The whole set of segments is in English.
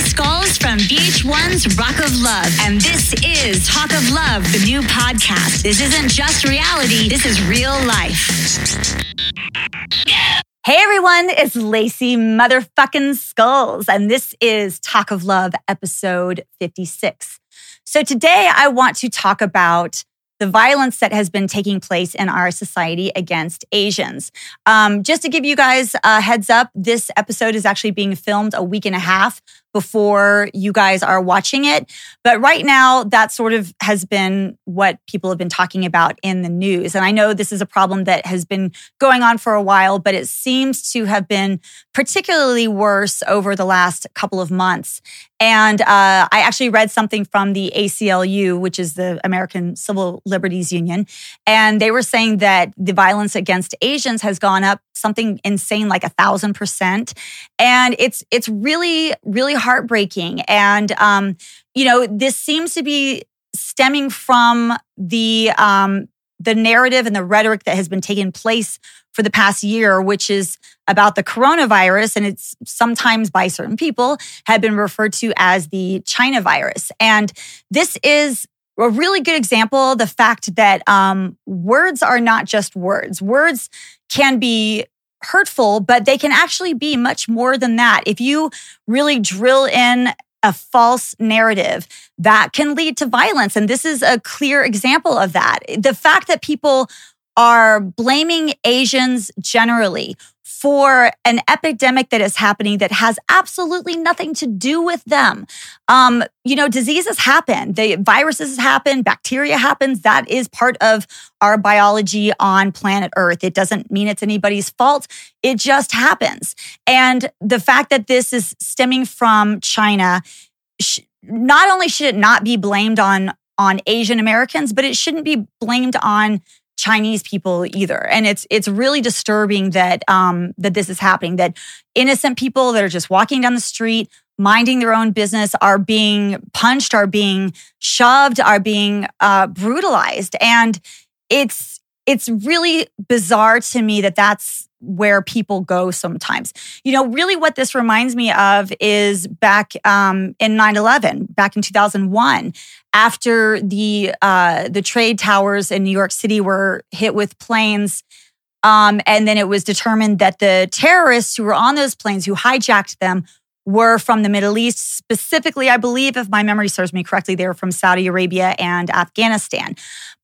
Skulls from VH1's Rock of Love. And this is Talk of Love, the new podcast. This isn't just reality, this is real life. Hey everyone, it's Lacey motherfucking Skulls, and this is Talk of Love episode 56. So today I want to talk about the violence that has been taking place in our society against Asians. Um, just to give you guys a heads up, this episode is actually being filmed a week and a half before you guys are watching it. But right now, that sort of has been what people have been talking about in the news. And I know this is a problem that has been going on for a while, but it seems to have been particularly worse over the last couple of months. And uh, I actually read something from the ACLU, which is the American Civil Liberties Union. And they were saying that the violence against Asians has gone up something insane like a thousand percent. And it's it's really, really heartbreaking. And, um, you know, this seems to be stemming from the, um, the narrative and the rhetoric that has been taking place for the past year, which is about the coronavirus. And it's sometimes by certain people had been referred to as the China virus. And this is a really good example the fact that um, words are not just words words can be hurtful, but they can actually be much more than that. If you really drill in a false narrative that can lead to violence. And this is a clear example of that. The fact that people are blaming Asians generally for an epidemic that is happening that has absolutely nothing to do with them. Um, you know, diseases happen, the viruses happen, bacteria happens. That is part of our biology on planet Earth. It doesn't mean it's anybody's fault. It just happens. And the fact that this is stemming from China, not only should it not be blamed on on Asian Americans, but it shouldn't be blamed on Chinese people either. And it's it's really disturbing that um, that this is happening. That innocent people that are just walking down the street, minding their own business, are being punched, are being shoved, are being uh, brutalized, and it's it's really bizarre to me that that's where people go sometimes. You know, really what this reminds me of is back um, in 9-11, back in 2001, after the uh, the trade towers in New York City were hit with planes. Um, and then it was determined that the terrorists who were on those planes, who hijacked them, were from the Middle East. Specifically, I believe, if my memory serves me correctly, they were from Saudi Arabia and Afghanistan.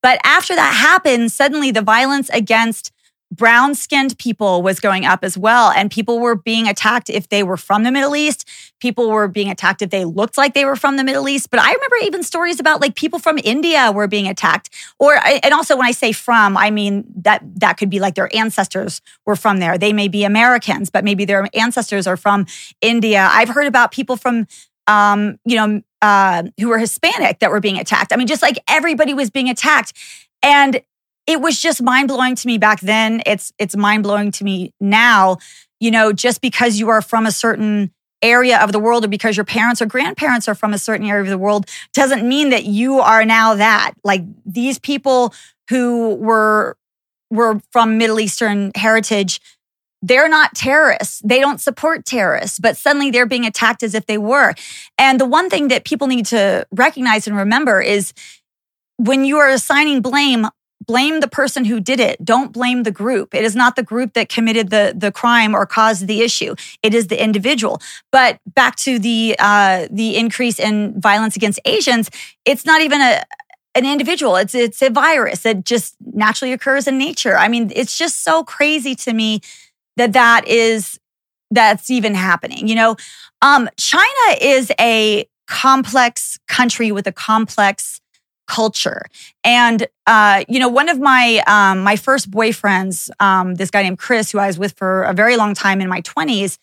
But after that happened, suddenly the violence against brown skinned people was going up as well. And people were being attacked if they were from the Middle East. People were being attacked if they looked like they were from the Middle East. But I remember even stories about like people from India were being attacked. Or, and also when I say from, I mean that that could be like their ancestors were from there. They may be Americans, but maybe their ancestors are from India. I've heard about people from, um, you know, uh, who were Hispanic that were being attacked. I mean, just like everybody was being attacked. And it was just mind blowing to me back then. It's it's mind blowing to me now. You know, just because you are from a certain area of the world or because your parents or grandparents are from a certain area of the world doesn't mean that you are now that. Like these people who were were from Middle Eastern heritage, they're not terrorists. They don't support terrorists, but suddenly they're being attacked as if they were. And the one thing that people need to recognize and remember is when you are assigning blame, blame the person who did it. Don't blame the group. It is not the group that committed the, the crime or caused the issue. It is the individual. But back to the uh, the increase in violence against Asians, it's not even a an individual. It's it's a virus that just naturally occurs in nature. I mean, it's just so crazy to me that that is that's even happening. You know, um, China is a complex country with a complex culture. And uh, you know, one of my um, my first boyfriends, um, this guy named Chris, who I was with for a very long time in my twenties.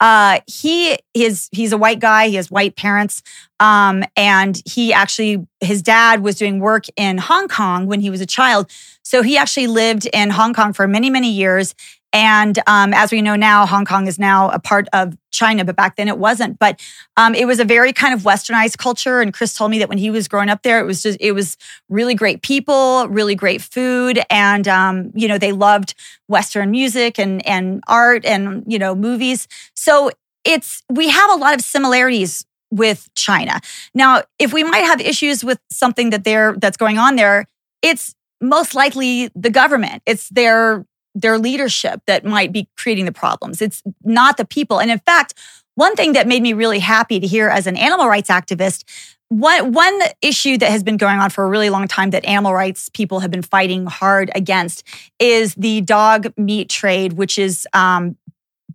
Uh, he is he's a white guy. He has white parents, um, and he actually his dad was doing work in Hong Kong when he was a child. So he actually lived in Hong Kong for many many years, and um, as we know now, Hong Kong is now a part of China, but back then it wasn't. But um, it was a very kind of westernized culture. And Chris told me that when he was growing up there, it was just it was really great people, really great food, and um, you know they loved Western music and and art and you know movies. So it's we have a lot of similarities with China. Now, if we might have issues with something that they're that's going on there, it's most likely the government. It's their their leadership that might be creating the problems. It's not the people. And in fact, one thing that made me really happy to hear as an animal rights activist one, one issue that has been going on for a really long time that animal rights people have been fighting hard against is the dog meat trade, which is um,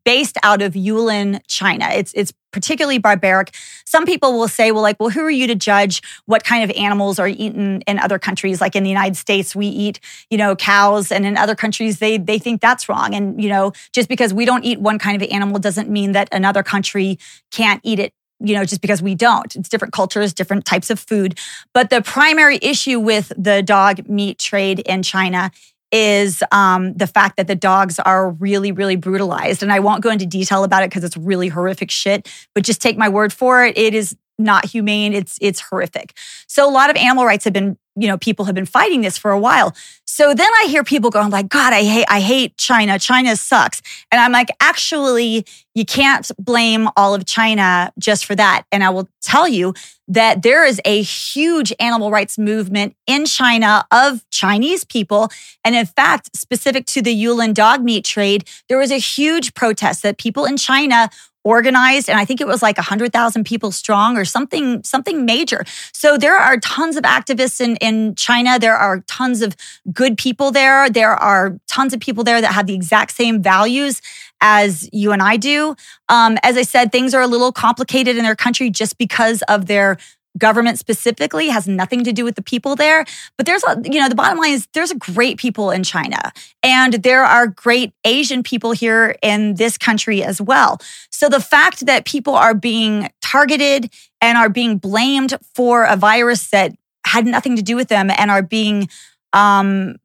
based out of Yulin, China. It's it's particularly barbaric. Some people will say, well, like, well, who are you to judge what kind of animals are eaten in other countries? Like in the United States, we eat, you know, cows, and in other countries, they they think that's wrong. And you know, just because we don't eat one kind of animal doesn't mean that another country can't eat it you know, just because we don't. It's different cultures, different types of food. But the primary issue with the dog meat trade in China is um, the fact that the dogs are really, really brutalized. And I won't go into detail about it because it's really horrific shit, but just take my word for it. It is not humane. It's it's horrific. So a lot of animal rights have been, you know, people have been fighting this for a while. So then I hear people going like, God, I hate I hate China. China sucks. And I'm like, actually, you can't blame all of China just for that. And I will tell you that there is a huge animal rights movement in China of Chinese people. And in fact, specific to the Yulin dog meat trade, there was a huge protest that people in China organized and i think it was like 100000 people strong or something something major. So there are tons of activists in, in china. There are tons of good people there. There are tons of people there that have the exact same values as you and i do. Um, as i said things are a little complicated in their country just because of their government specifically has nothing to do with the people there. But there's a, you know, the bottom line is there's great people in China and there are great Asian people here in this country as well. So the fact that people are being targeted and are being blamed for a virus that had nothing to do with them and are being, um,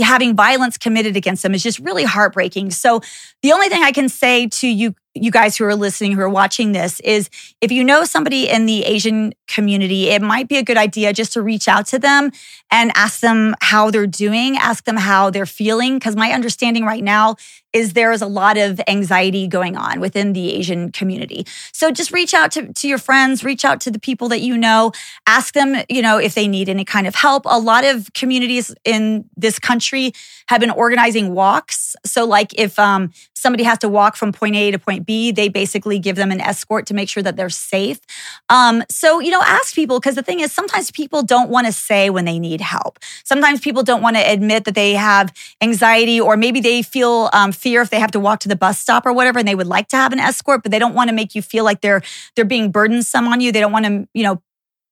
having violence committed against them is just really heartbreaking. So the only thing I can say to you you guys who are listening, who are watching this, is if you know somebody in the Asian community, it might be a good idea just to reach out to them and ask them how they're doing, ask them how they're feeling. Because my understanding right now is there is a lot of anxiety going on within the Asian community. So just reach out to, to your friends, reach out to the people that you know, ask them, you know, if they need any kind of help. A lot of communities in this country have been organizing walks. So like if um, somebody has to walk from point A to point B, they basically give them an escort to make sure that they're safe. Um, so, you know, ask people because the thing is sometimes people don't want to say when they need help. Sometimes people don't want to admit that they have anxiety or maybe they feel um, fear if they have to walk to the bus stop or whatever and they would like to have an escort but they don't want to make you feel like they're they're being burdensome on you they don't want to you know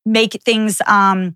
make things um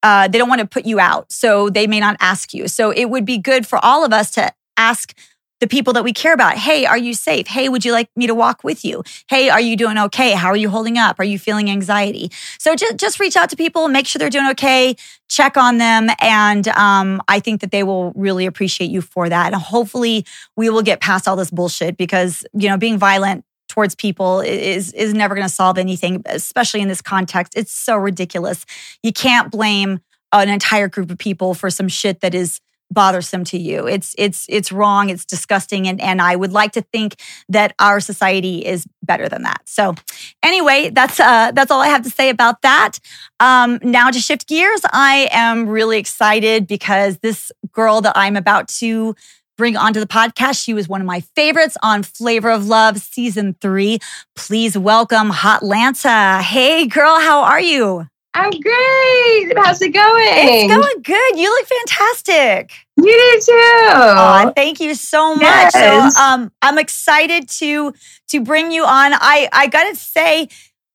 uh, they don't want to put you out so they may not ask you so it would be good for all of us to ask the people that we care about. Hey, are you safe? Hey, would you like me to walk with you? Hey, are you doing okay? How are you holding up? Are you feeling anxiety? So just, just reach out to people, make sure they're doing okay, check on them. And um, I think that they will really appreciate you for that. And hopefully we will get past all this bullshit because, you know, being violent towards people is is never going to solve anything especially in this context it's so ridiculous you can't blame an entire group of people for some shit that is bothersome to you. It's it's it's wrong, it's disgusting and and I would like to think that our society is better than that. So anyway, that's uh that's all I have to say about that. Um now to shift gears, I am really excited because this girl that I'm about to bring onto the podcast. She was one of my favorites on Flavor of Love season 3. Please welcome Hotlanta. Hey girl, how are you? I'm great. How's it going? It's going good. You look fantastic. You do too. Oh, thank you so much. Yes. So um, I'm excited to to bring you on. I I gotta say,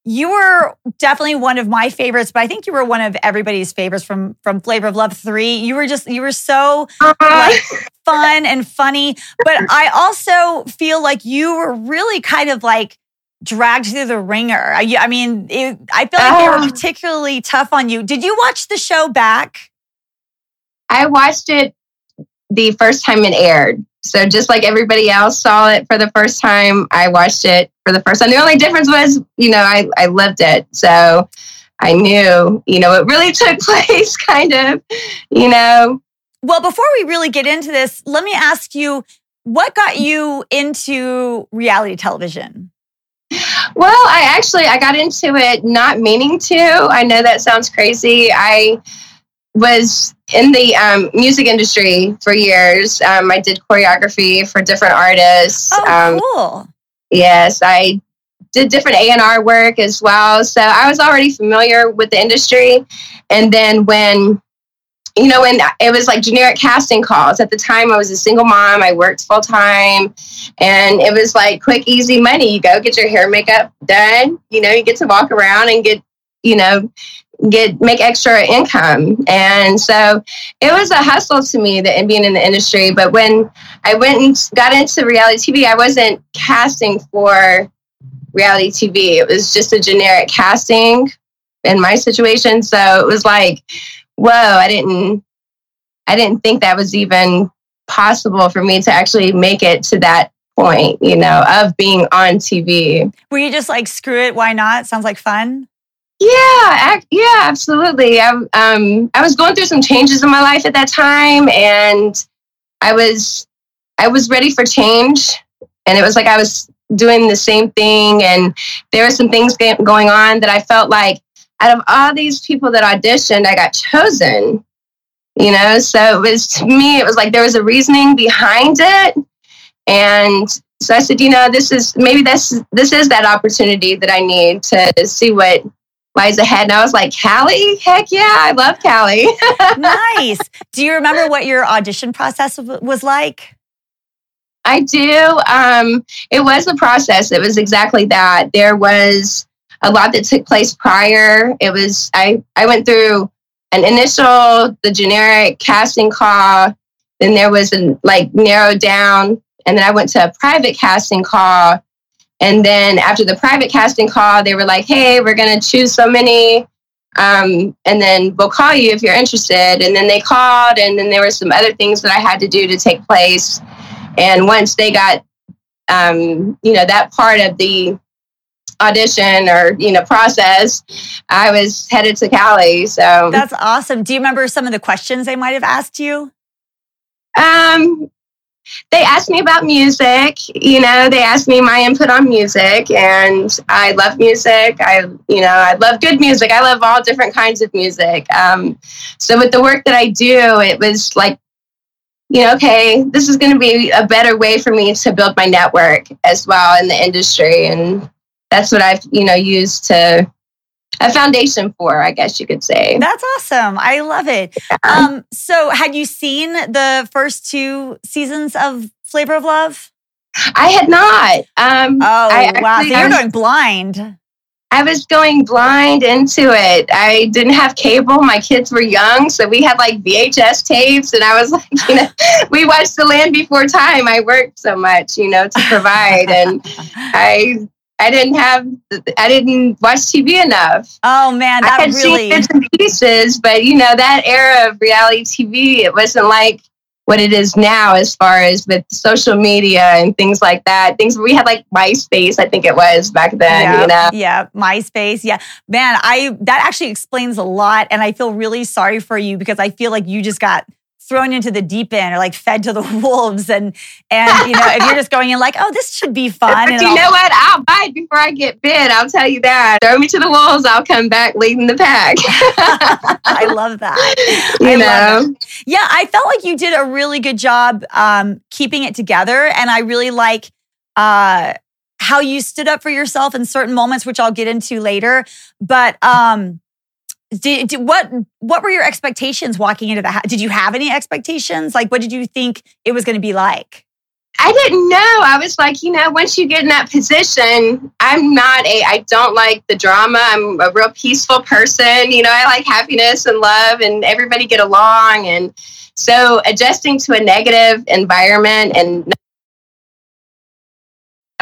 you were definitely one of my favorites, but I think you were one of everybody's favorites from from Flavor of Love 3. You were just you were so uh-huh. like fun and funny. But I also feel like you were really kind of like dragged through the ringer. I, I mean, it, I feel like they were oh. particularly tough on you. Did you watch the show back? I watched it the first time it aired. So just like everybody else saw it for the first time, I watched it for the first time. The only difference was, you know, I, I lived it. So I knew, you know, it really took place kind of, you know. Well, before we really get into this, let me ask you what got you into reality television? Well, I actually I got into it not meaning to. I know that sounds crazy. I was in the um, music industry for years. Um, I did choreography for different artists. Oh, um, cool. Yes, I did different A and R work as well. So I was already familiar with the industry. And then when you know, when it was like generic casting calls. At the time, I was a single mom. I worked full time, and it was like quick, easy money. You go get your hair, makeup done. You know, you get to walk around and get, you know, get make extra income. And so it was a hustle to me that being in the industry. But when I went and got into reality TV, I wasn't casting for reality TV. It was just a generic casting in my situation. So it was like whoa, I didn't I didn't think that was even possible for me to actually make it to that point, you know, of being on TV. Were you just like, screw it, why not? Sounds like fun. Yeah, yeah, absolutely. I, um, I was going through some changes in my life at that time, and I was, I was ready for change, and it was like I was doing the same thing, and there were some things going on that I felt like out of all these people that auditioned, I got chosen. You know, so it was to me, it was like there was a reasoning behind it. And so I said, you know, this is maybe this this is that opportunity that I need to see what lies ahead. And I was like, Cali? Heck yeah, I love Cali. nice. Do you remember what your audition process was like? I do. Um, it was a process. It was exactly that. There was a lot that took place prior. It was I I went through an initial, the generic casting call, then there was a like narrowed down, and then I went to a private casting call. And then after the private casting call, they were like, hey, we're gonna choose so many. Um, and then we'll call you if you're interested. And then they called, and then there were some other things that I had to do to take place. And once they got, um, you know, that part of the audition or you know process i was headed to cali so. That's awesome. Do you remember some of the questions they might have asked you? Um they asked me about music you know they asked me my input on music and i love music. I you know i love good music. I love all different kinds of music. Um, so with the work that i do it was like you know okay this is going to be a better way for me to build my network as well in the industry and that's what I've, you know, used to a foundation for, I guess you could say. That's awesome. I love it. Yeah. Um, so had you seen the first two seasons of Flavor of Love? I had not. Um, oh, I wow. so you're going blind. I was going blind into it. I didn't have cable. My kids were young, so we had like VHS tapes, and I was like, you know, we watched The Land Before Time. I worked so much, you know, to provide, and I I didn't have, I didn't watch TV enough. Oh man, that I had really... seen bits and pieces, but you know that era of reality TV, it wasn't like what it is now as far as with social media and things like that. Things we had like MySpace, I think it was back then. Yeah, you know, yeah, MySpace. Yeah, man, I that actually explains a lot, and I feel really sorry for you because I feel like you just got thrown into the deep end or like fed to the wolves and and you know if you're just going in like oh this should be fun but you know what? I'll bite before i get bit. I'll tell you that. Throw me to the wolves. I'll come back leading the pack. I love that. You I know? yeah i felt like you did a really good job um, keeping it together and i really like uh, how you stood up for yourself in certain moments which i'll get into later. But um did, did, what what were your expectations walking into the house? Did you have any expectations? Like, what did you think it was going to be like? I didn't know. I was like, you know, once you get in that position, I'm not a, I don't like the drama. I'm a real peaceful person. You know, I like happiness and love and everybody get along. And so adjusting to a negative environment and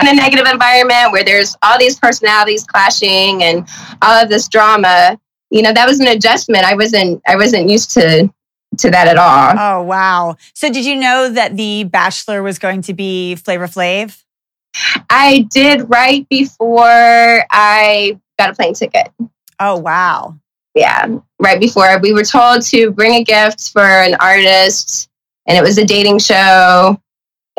in a negative environment where there's all these personalities clashing and all of this drama, you know that was an adjustment. I wasn't i wasn't used to to that at all. Oh wow. So did you know that the bachelor was going to be flavor flav? I did right before i got a plane ticket. Oh wow. Yeah right before. We were told to bring a gift for an artist and it was a dating show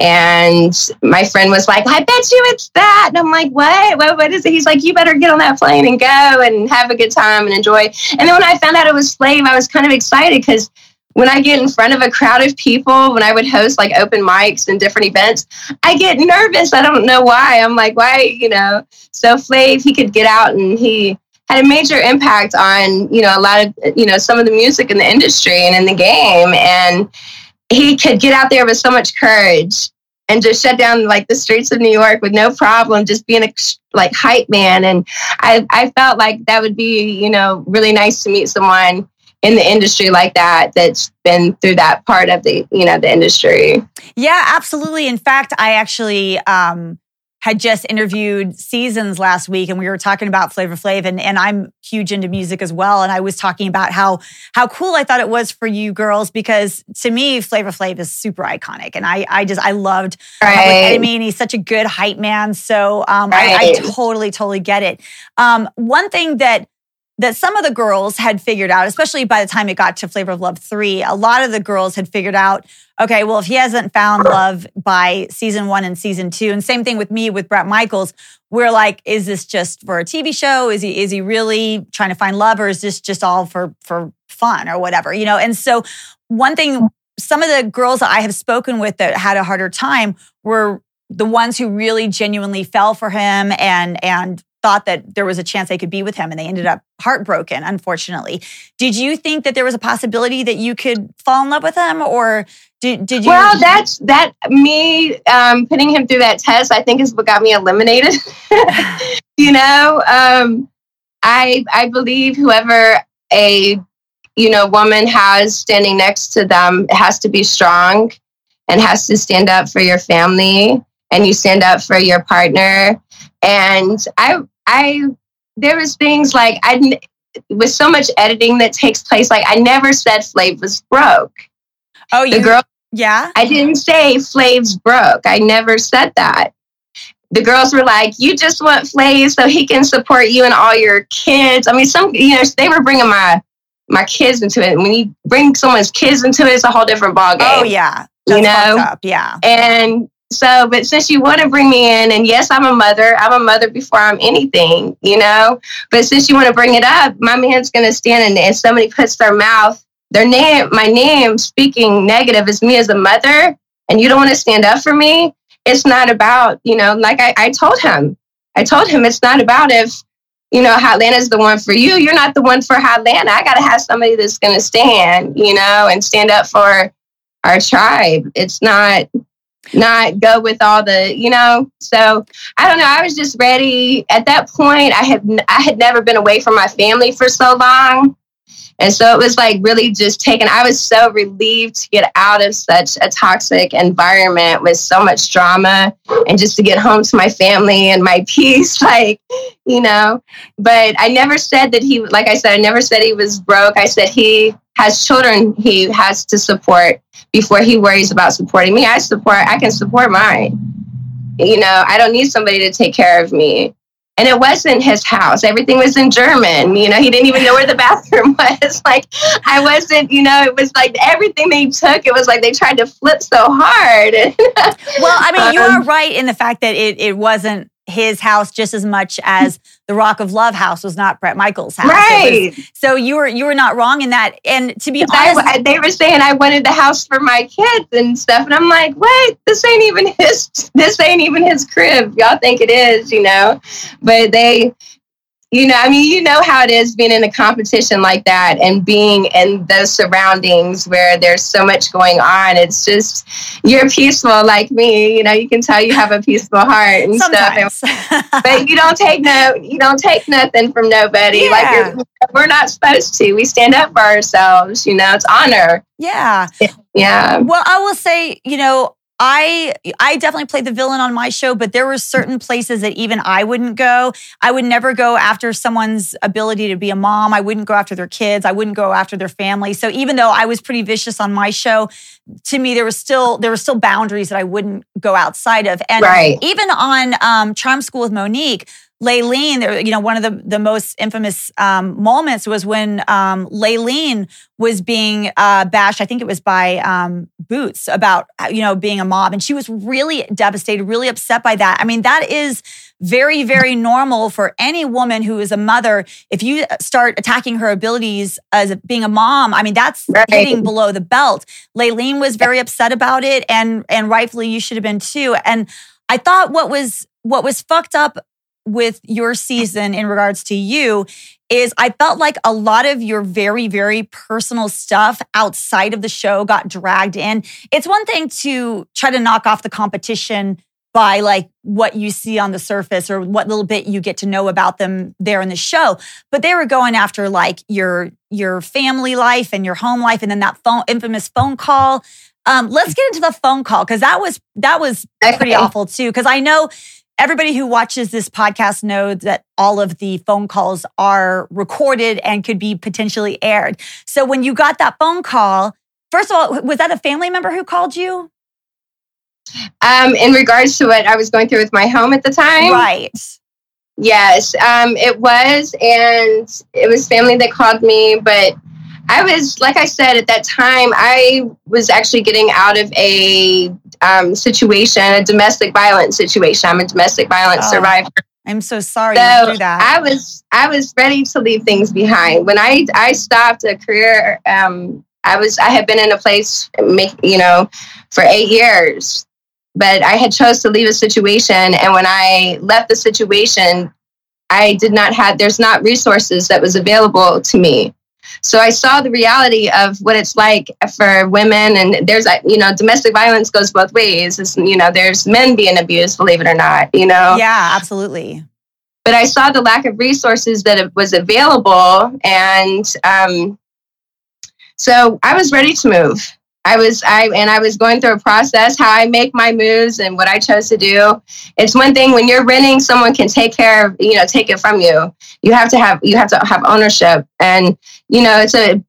And my friend was like, I bet you it's that. And I'm like, what? What, what is it? He's like, you better get on that plane and go and have a good time and enjoy. And then when I found out it was Flav, I was kind of excited because when I get in front of a crowd of people, when I would host like open mics and different events, I get nervous. I don't know why. I'm like, why, you know? So Flav, he could get out and he had a major impact on, you know, a lot of, you know, some of the music in the industry and in the game. And he could get out there with so much courage and just shut down like the streets of New York with no problem, just being a like hype man. And I, I felt like that would be, you know, really nice to meet someone in the industry like that that's been through that part of the you know the industry yeah absolutely in fact i actually um had just interviewed Seasons last week, and we were talking about Flavor Flav, and, and I'm huge into music as well. And I was talking about how how cool I thought it was for you girls because to me, Flavor Flav is super iconic, and I I just I loved right. Public Enemy, and he's such a good hype man. So um, right. I, I, totally totally get it. Um, one thing that that some of the girls had figured out, especially by the time it got to Flavor of Love 3, a lot of the girls had figured out, okay, well, if he hasn't found love by season one and season two, and same thing with me with Bret Michaels, we're like, is this just for a TV show? Is he is he really trying to find love or is this just all for for fun or whatever? You know, and so one thing some of the girls that I have spoken with that had a harder time were the ones who really genuinely fell for him and and thought that there was a chance they could be with him and they ended up heartbroken unfortunately. Did you think that there was a possibility that you could fall in love with him or did, did you well that's that me um, putting him through that test i think is what got me eliminated. You know um, i i believe whoever a you know woman has standing next to them has to be strong and has to stand up for your family and you stand up for your partner. And i I there was things like I with so much editing that takes place. Like I never said Flav was broke. Oh, yeah. the girl. Yeah, I didn't say Flav's broke. I never said that. The girls were like, "You just want Flav so he can support you and all your kids." I mean, some you know they were bringing my my kids into it. When you bring someone's kids into it, it's a whole different ballgame. Oh yeah, That's you know, yeah. And so, but since you want to bring me in, and yes, I'm a mother, I'm a mother before I'm anything, you know. But since you want to bring it up, my man's going to stand and if somebody puts their mouth, their name, my name speaking negative is me as a mother, and you don't want to stand up for me. It's not about, you know, like I, I told him, I told him it's not about if, you know, is the one for you. You're not the one for Hotlanta. I got to have somebody that's going to stand, you know, and stand up for our tribe. It's not, not go with all the you know? So i don't know i was just ready. At that point i had i had never been away from my family for so long and so it was like really just taken i was so relieved to get out of such a toxic environment with so much drama and just to get home to my family and my peace like you know but i never said that he like i said i never said he was broke i said he has children he has to support before he worries about supporting me. I support, I can support mine. You know, I don't need somebody to take care of me. And it wasn't his house. Everything was in German. You know, he didn't even know where the bathroom was. Like, I wasn't, you know, it was like everything they took, it was like they tried to flip so hard. well, I mean, you are um, right in the fact that it, it wasn't his house just as much as the Rock of Love house was not Bret Michaels' house. Right. Was, so you were you were not wrong in that. And to be honest, I, they were saying I wanted the house for my kids and stuff, and I'm like, wait, This ain't even his. This ain't even his crib. Y'all think it is, you know? But they you know, I mean, you know how it is being in a competition like that and being in those surroundings where there's so much going on. It's just you're peaceful like me. You know, you can tell you have a peaceful heart and Sometimes. stuff. but you don't take no, you don't take nothing from nobody. Yeah. Like we're not supposed to. We stand up for ourselves. You know, it's honor. Yeah. Yeah. Well, I will say, you know, I I definitely played the villain on my show, but there were certain places that even I wouldn't go. I would never go after someone's ability to be a mom. I wouldn't go after their kids. I wouldn't go after their family. So even though I was pretty vicious on my show, to me there was still there were still boundaries that I wouldn't go outside of. And right. even on um, Charm School with Mo'Nique, Laylene, you know, one of the, the most infamous um, moments was when um, Laylene was being uh, bashed. I think it was by um, Bootz about, you know, being a mob. And she was really devastated, really upset by that. I mean, that is very, very normal for any woman who is a mother. If you start attacking her abilities as being a mom, I mean, that's right. hitting below the belt. Laylene was very upset about it. And, and rightfully, you should have been too. And I thought what was, what was fucked up with your season in regards to you is I felt like a lot of your very, very personal stuff outside of the show got dragged in. It's one thing to try to knock off the competition by like what you see on the surface or what little bit you get to know about them there in the show but they were going after like your your family life and your home life and then that phone infamous phone call um, let's get into the phone call because that was that was pretty awful too because i know everybody who watches this podcast knows that all of the phone calls are recorded and could be potentially aired. So when you got that phone call, first of all, was that a family member who called you? Um, in regards to what I was going through with my home at the time, right? Yes, um, it was, and it was family that called me. But I was, like I said, at that time, I was actually getting out of a um, situation, a domestic violence situation. I'm a domestic violence oh, survivor. I'm so sorry so I was I was ready to leave things behind. When I I stopped a career, um, I was I had been in a place, you know, for eight years, but I had chose to leave a situation, and when I left the situation, I did not have. There's not resources that was available to me so I saw the reality of what it's like for women, and there's you know domestic violence goes both ways. It's, you know, there's men being abused, believe it or not. You know, yeah, absolutely. But I saw the lack of resources that was available, and um, so I was ready to move. I was I and I was going through a process how I make my moves and what I chose to do. It's one thing when you're renting, someone can take care of you know take it from you. You have to have you have to have ownership, and you know it's a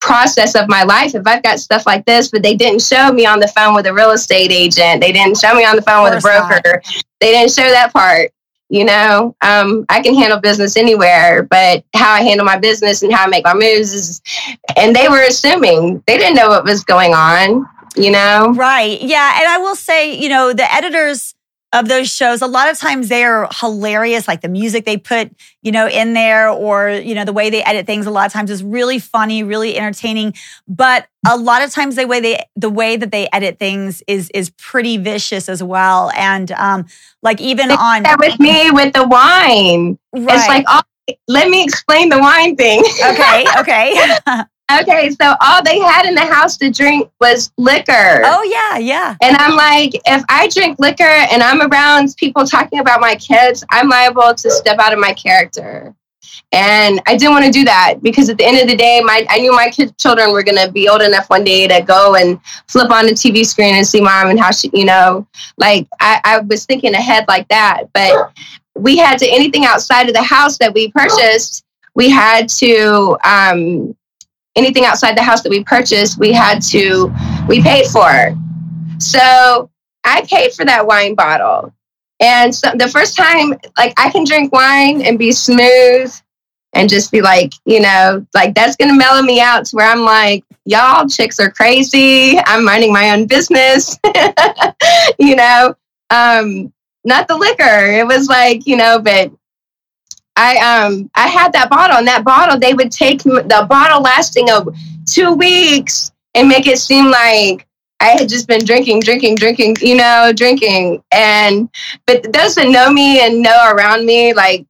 process of my life. If I've got stuff like this, but they didn't show me on the phone with a real estate agent, they didn't show me on the phone with a broker, not. they didn't show that part. You know, um, I can handle business anywhere, but how I handle my business and how I make my moves is, and they were assuming they didn't know what was going on, you know? Right. Yeah. And I will say, you know, the editors, of those shows a lot of times they're hilarious like the music they put you know in there or you know the way they edit things a lot of times is really funny really entertaining. But a lot of times the way they the way that they edit things is is pretty vicious as well. And um like even on that with me with the wine. Right. it's like oh, let me explain the wine thing. Okay okay Okay, so all they had in the house to drink was liquor. Oh, yeah, yeah. And I'm like, if I drink liquor and I'm around people talking about my kids, I'm liable to step out of my character. And I didn't want to do that because at the end of the day, my I knew my kids, children were going to be old enough one day to go and flip on the TV screen and see mom and how she, you know, like I, I was thinking ahead like that. But we had to anything outside of the house that we purchased, we had to um, anything outside the house that we purchased, we had to, we paid for. So I paid for that wine bottle. And so the first time, like I can drink wine and be smooth and just be like, you know, like that's going to mellow me out to where I'm like, y'all chicks are crazy. I'm minding my own business, you know, um, not the liquor. It was like, you know, but I um I had that bottle, and that bottle they would take the bottle lasting of two weeks and make it seem like I had just been drinking, drinking, drinking, you know, drinking. And but those that know me and know around me, like,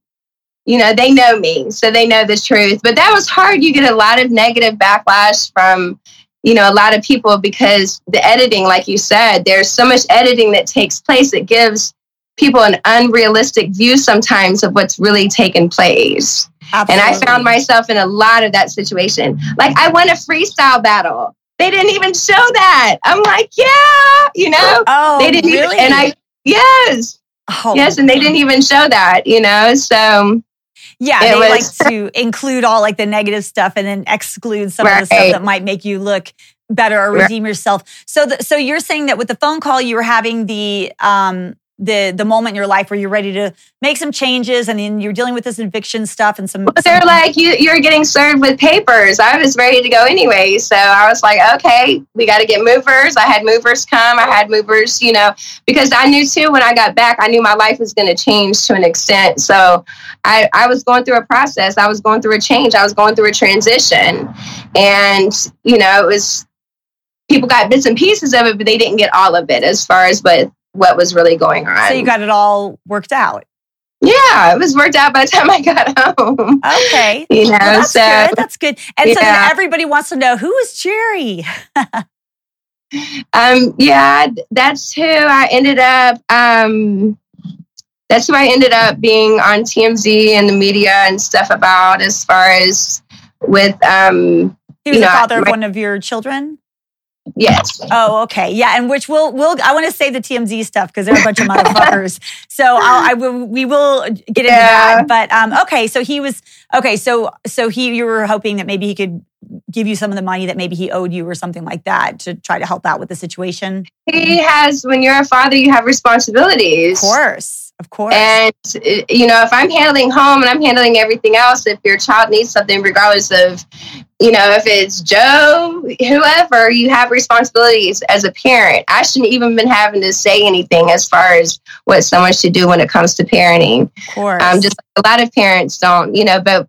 you know, they know me, so they know the truth. But that was hard. You get a lot of negative backlash from you know a lot of people because the editing like you said there's so much editing that takes place that gives people an unrealistic view sometimes of what's really taken place. Absolutely. And I found myself in a lot of that situation. Like I won a freestyle battle. They didn't even show that. I'm like, yeah, you know. Oh, they didn't really? Even, and I yes. Oh, yes, and they didn't even show that, you know. So yeah, they was, like to include all like the negative stuff and then exclude some right. of the stuff that might make you look better or redeem right. yourself. So, the, so you're saying that with the phone call, you were having the um, the the moment in your life where you're ready to make some changes and then you're dealing with this eviction stuff and some, some they're like, you, you're getting served with papers. I was ready to go anyway. So I was like, okay, we got to get movers. I had movers come. I had movers, you know, because I knew too when I got back, I knew my life was going to change to an extent. So I, I was going through a process. I was going through a change. I was going through a transition. And, you know, it was, people got bits and pieces of it, but they didn't get all of it as far as what, what was really going on. so you got it all worked out. yeah, it was worked out by the time I got home. Okay. You know, Well, that's so good. That's good. And so then everybody wants to know who is Jerry? Um, yeah, that's who I ended up. Um, that's who I ended up being on TMZ and the media and stuff about as far as with um, He was You the know, father of one of your children. Yes, Oh, okay, yeah, and which we'll we'll I want to say the TMZ stuff because they're a bunch of motherfuckers. So I'll, I will we will get into Yeah. that. But um, okay, so he was okay. So so he you were hoping that maybe he could give you some of the money that maybe he owed you or something like that to try to help out with the situation. he has. When you're a father, you have responsibilities. Of course, of course. And uh, you know, if I'm handling home and I'm handling everything else, if your child needs something, regardless of, you know, if it's Joe, whoever, you have responsibilities as a parent. I shouldn't even been having to say anything as far as what someone should do when it comes to parenting. of course. Um, just like a lot of parents don't, you know, but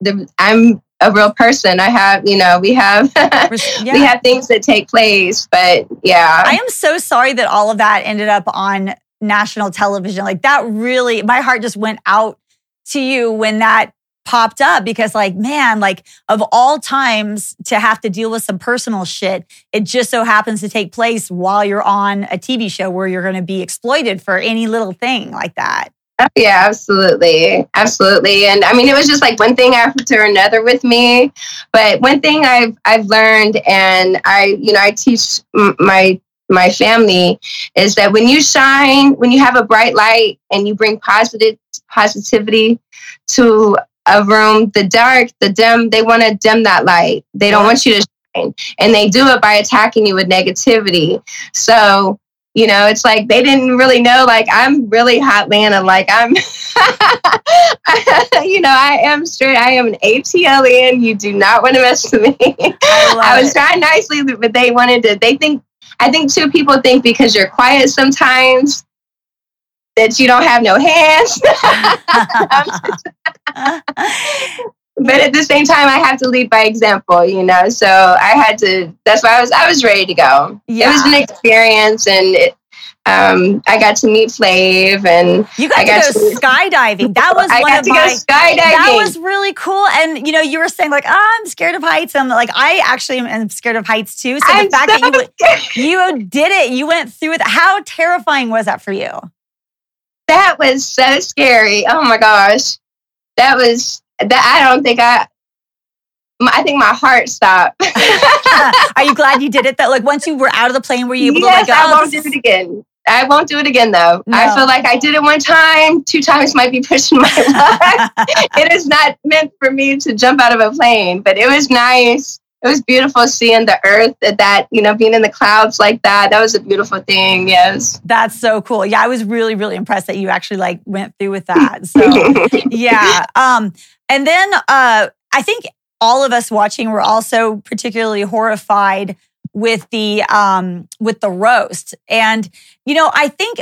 the, I'm a real person. I have, you know, we have yeah. we have things that take place, but yeah. I am so sorry that all of that ended up on national television. Like that really, my heart just went out to you when that popped up because, like, man, like of all times to have to deal with some personal shit, it just so happens to take place while you're on a TV show where you're going to be exploited for any little thing like that. Oh, Yeah, absolutely. Absolutely. And I mean it was just like one thing after another with me. But one thing I've I've learned and I you know I teach my my family is that when you shine, when you have a bright light and you bring positive positivity to a room, the dark, the dim, they want to dim that light. They don't want you to shine. And they do it by attacking you with negativity. So you know, it's like they didn't really know, like, I'm really Hotlanta. Like, I'm, you know, I am straight. I am an ATLian. You do not want to mess with me. I I was it. trying nicely, but they wanted to, they think, I think two people think because you're quiet sometimes that you don't have no hands. but at the same time, I have to lead by example, you know. So I had to. That's why I was. I was ready to go. It was an experience, and it, um, I got to meet Flav, and you got I to got go to- skydiving. That was I one got of to my. go skydiving. That was really cool. And you know, you were saying like, oh, I'm scared of heights. I'm like, I actually am- am scared of heights too. So I'm the fact so that you scared. you did it, you went through it. How terrifying was that for you? that was so scary. Oh my gosh, that was that. I don't think I. my- I think my heart stopped. Are you glad you did it? That like once you were out of the plane, were you able yes, to like, I oh, won't do it again. I won't do it again though. No. I feel like I did it one time, two times might be pushing my luck. it is not meant for me to jump out of a plane, but it was nice. It was beautiful seeing the earth at that, you know, being in the clouds like that. That was a beautiful thing. Yes. That's so cool. Yeah, I was really, really impressed that you actually like went through with that. So yeah. Um, and then uh, I think all of us watching were also particularly horrified with the um, with the roast. And you know, I think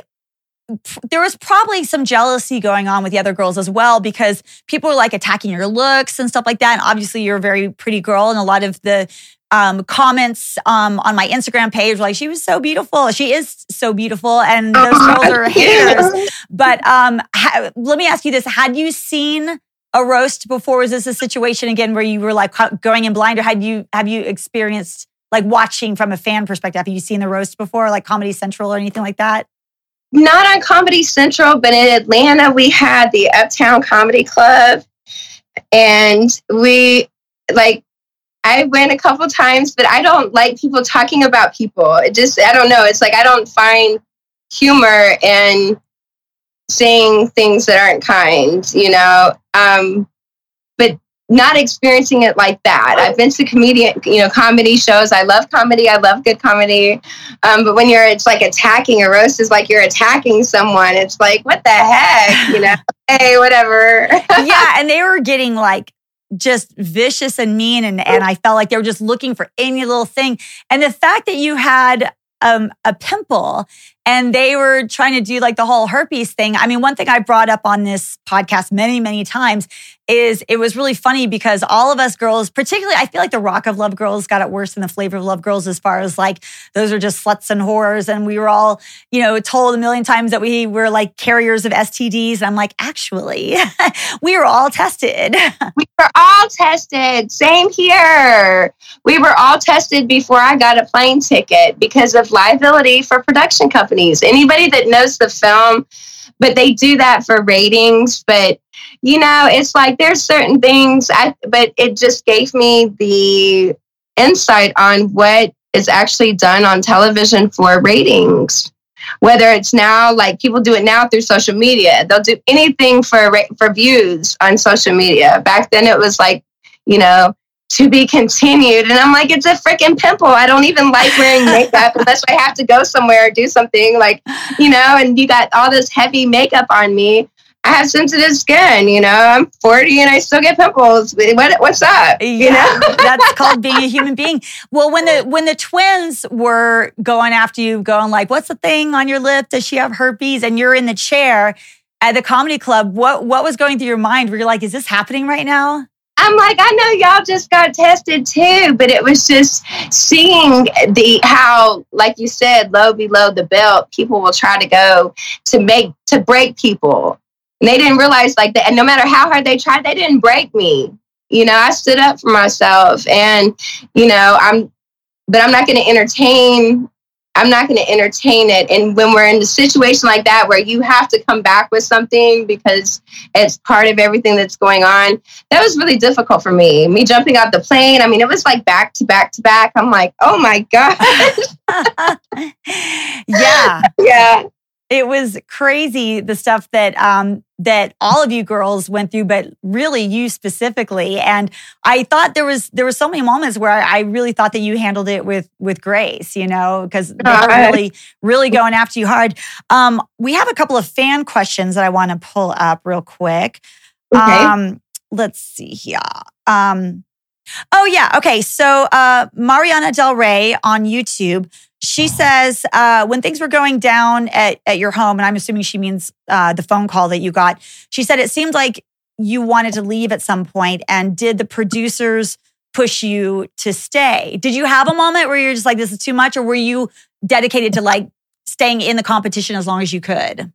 there was probably some jealousy going on with the other girls as well because people were like attacking your looks and stuff like that. And obviously, you're a very pretty girl, and a lot of the um, comments um, on my Instagram page were like, "She was so beautiful. She is so beautiful," and those girls are haters. But um, ha- let me ask you this: Had you seen a roast before? Was this a situation again where you were like going in blind, or had you have you experienced like watching from a fan perspective? Have you seen the roast before, like Comedy Central or anything like that? Not on Comedy Central, but in Atlanta, we had the Uptown Comedy Club. And we, like, I went a couple times, but I don't like people talking about people. It just, I don't know. It's like I don't find humor in saying things that aren't kind, you know? Um, not experiencing it like that. I've been to comedian, you know, comedy shows. I love comedy. I love good comedy. Um, but when you're, it's like attacking a roast is like you're attacking someone. It's like, what the heck, you know? hey, whatever. yeah, and they were getting like just vicious and mean, and and I felt like they were just looking for any little thing. And the fact that you had um, a pimple and they were trying to do like the whole herpes thing. I mean, one thing I brought up on this podcast many, many times is it was really funny because all of us girls, particularly, I feel like the Rock of Love girls got it worse than the Flavor of Love girls as far as like those are just sluts and whores. And we were all, you know, told a million times that we were like carriers of STDs. And I'm like, actually, we were all tested. we were all tested. Same here. We were all tested before I got a plane ticket because of liability for production companies. Anybody that knows the film, but they do that for ratings. But you know, it's like there's certain things, I, but it just gave me the insight on what is actually done on television for ratings. Whether it's now like people do it now through social media, they'll do anything for for views on social media. Back then, it was like you know to be continued. And I'm like, it's a freaking pimple. I don't even like wearing makeup unless I have to go somewhere or do something like, you know, and you got all this heavy makeup on me. I have sensitive skin, you know. I'm 40 and I still get pimples. What, what's up? You know? that's called being a human being. Well, when the when the twins were going after you, going like, "What's the thing on your lip? Does she have herpes?" and you're in the chair at the comedy club, what what was going through your mind? Were you like, "Is this happening right now?" I'm like, I know y'all just got tested too, but it was just seeing the how, like you said, low below the belt, people will try to go to make to break people. And they didn't realize like that. And no matter how hard they tried, they didn't break me. You know, I stood up for myself and, you know, I'm, but I'm not going to entertain I'm not going to entertain it. And when we're in a situation like that where you have to come back with something because it's part of everything that's going on, that was really difficult for me. Me jumping out the plane, I mean, it was like back to back to back. I'm like, oh my God. yeah. Yeah it was crazy the stuff that um, that all of you girls went through, but really you specifically. And I thought there was there were so many moments where I really thought that you handled it with with grace, you know, because they were really really going after you hard. Um, we have a couple of fan questions that I want to pull up real quick. Okay. Um, let's see here. Um, oh yeah, okay. So uh, Mariana Del Rey on YouTube she says uh, when things were going down at, at your home, and I'm assuming she means uh, the phone call that you got, she said it seemed like you wanted to leave at some point, and did the producers push you to stay? Did you have a moment where you're just like, this is too much, or were you dedicated to like staying in the competition as long as you could?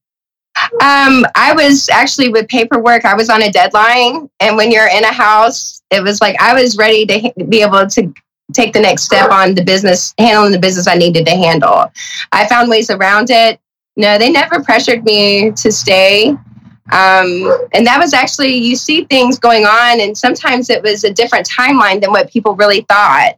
Um, I was actually with paperwork. I was on a deadline, and when you're in a house, it was like I was ready to be able to take the next step on the business, handling the business I needed to handle. I found ways around it. No, they never pressured me to stay. Um, and that was actually, you see things going on, and sometimes it was a different timeline than what people really thought,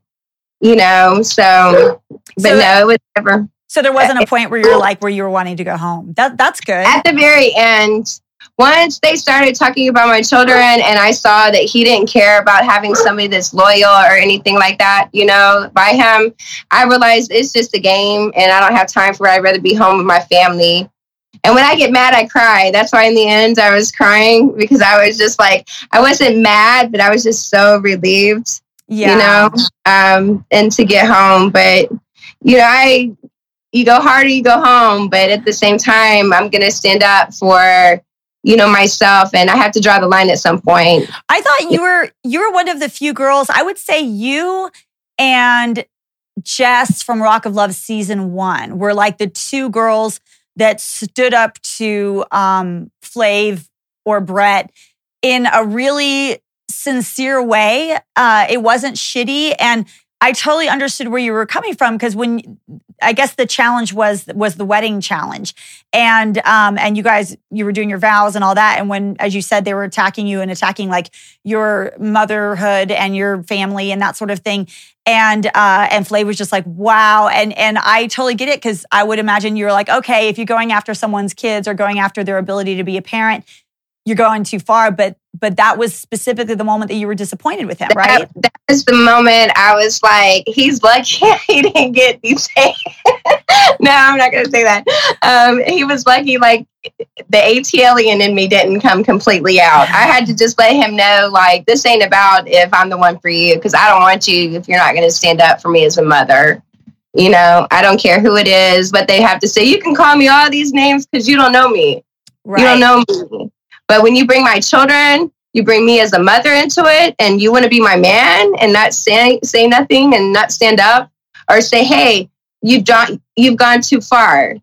you know? So, but so, no, it was never. So there wasn't a point where you're like, where you were wanting to go home. That, that's good. At the very end, once they started talking about my children and I saw that he didn't care about having somebody that's loyal or anything like that, you know, by him, I realized it's just a game and I don't have time for it. I'd rather be home with my family. And when I get mad, I cry. That's why in the end I was crying because I was just like, I wasn't mad, but I was just so relieved, yeah. you know, um, and to get home. But, you know, I, you go hard or you go home. But at the same time, I'm going to stand up for you know myself and i have to draw the line at some point. I thought you were you were one of the few girls i would say you and jess from rock of love season one were like the two girls that stood up to um flav or bret in a really sincere way. Uh it wasn't shitty and I totally understood where you were coming from because when I guess the challenge was was the wedding challenge, and um and you guys you were doing your vows and all that, and when as you said they were attacking you and attacking like your motherhood and your family and that sort of thing, and uh and Flav was just like wow, and and I totally get it because I would imagine you're like okay if you're going after someone's kids or going after their ability to be a parent, you're going too far, but but that was specifically the moment that you were disappointed with him, right? That, that was the moment I was like, he's lucky he didn't get these. no, I'm not going to say that. Um, he was lucky, like the ATLian in me didn't come completely out. I had to just let him know, like, this ain't about if I'm the one for you, because I don't want you if you're not going to stand up for me as a mother. You know, I don't care who it is, but they have to say, you can call me all these names because you don't know me. Right. You don't know me. But when you bring my children, you bring me as a mother into it, and you want to be my man and not say say nothing and not stand up or say, "Hey, you've done, you've gone too far.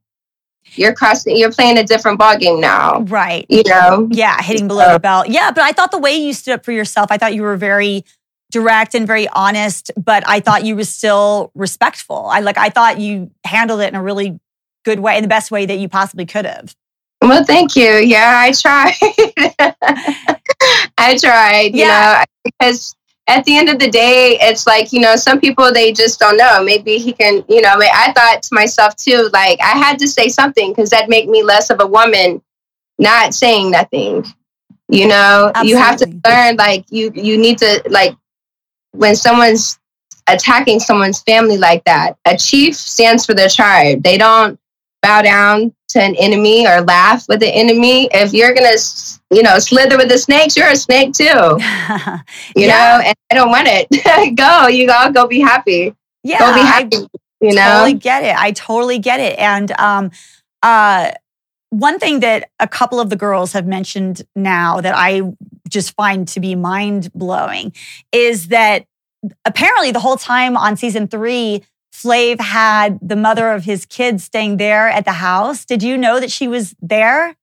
You're crossing. You're playing a different ball game now." Right. You know. Yeah, hitting below the belt. Yeah, but I thought the way you stood up for yourself, I thought you were very direct and very honest, but I thought you were still respectful. I like I thought you handled it in a really good way, in the best way that you possibly could have. Well, thank you. Yeah, I tried. I tried, you yeah. know, because at the end of the day, it's like, you know, some people, they just don't know. Maybe he can, you know, I thought to myself too, like, I had to say something because that make me less of a woman not saying nothing. You know, Absolutely. you have to learn, like, you, you need to, like, when someone's attacking someone's family like that, a chief stands for their tribe. They don't bow down to an enemy or laugh with the enemy. If you're gonna, you know, slither with the snakes, you're a snake too. you yeah. know, and I don't want it. go, you all go be happy. Yeah, go be happy. I you know, totally get it. I totally get it. And um, uh, one thing that a couple of the girls have mentioned now that I just find to be mind blowing is that apparently the whole time on season three Flav had the mother of his kids staying there at the house. Did you know that she was there?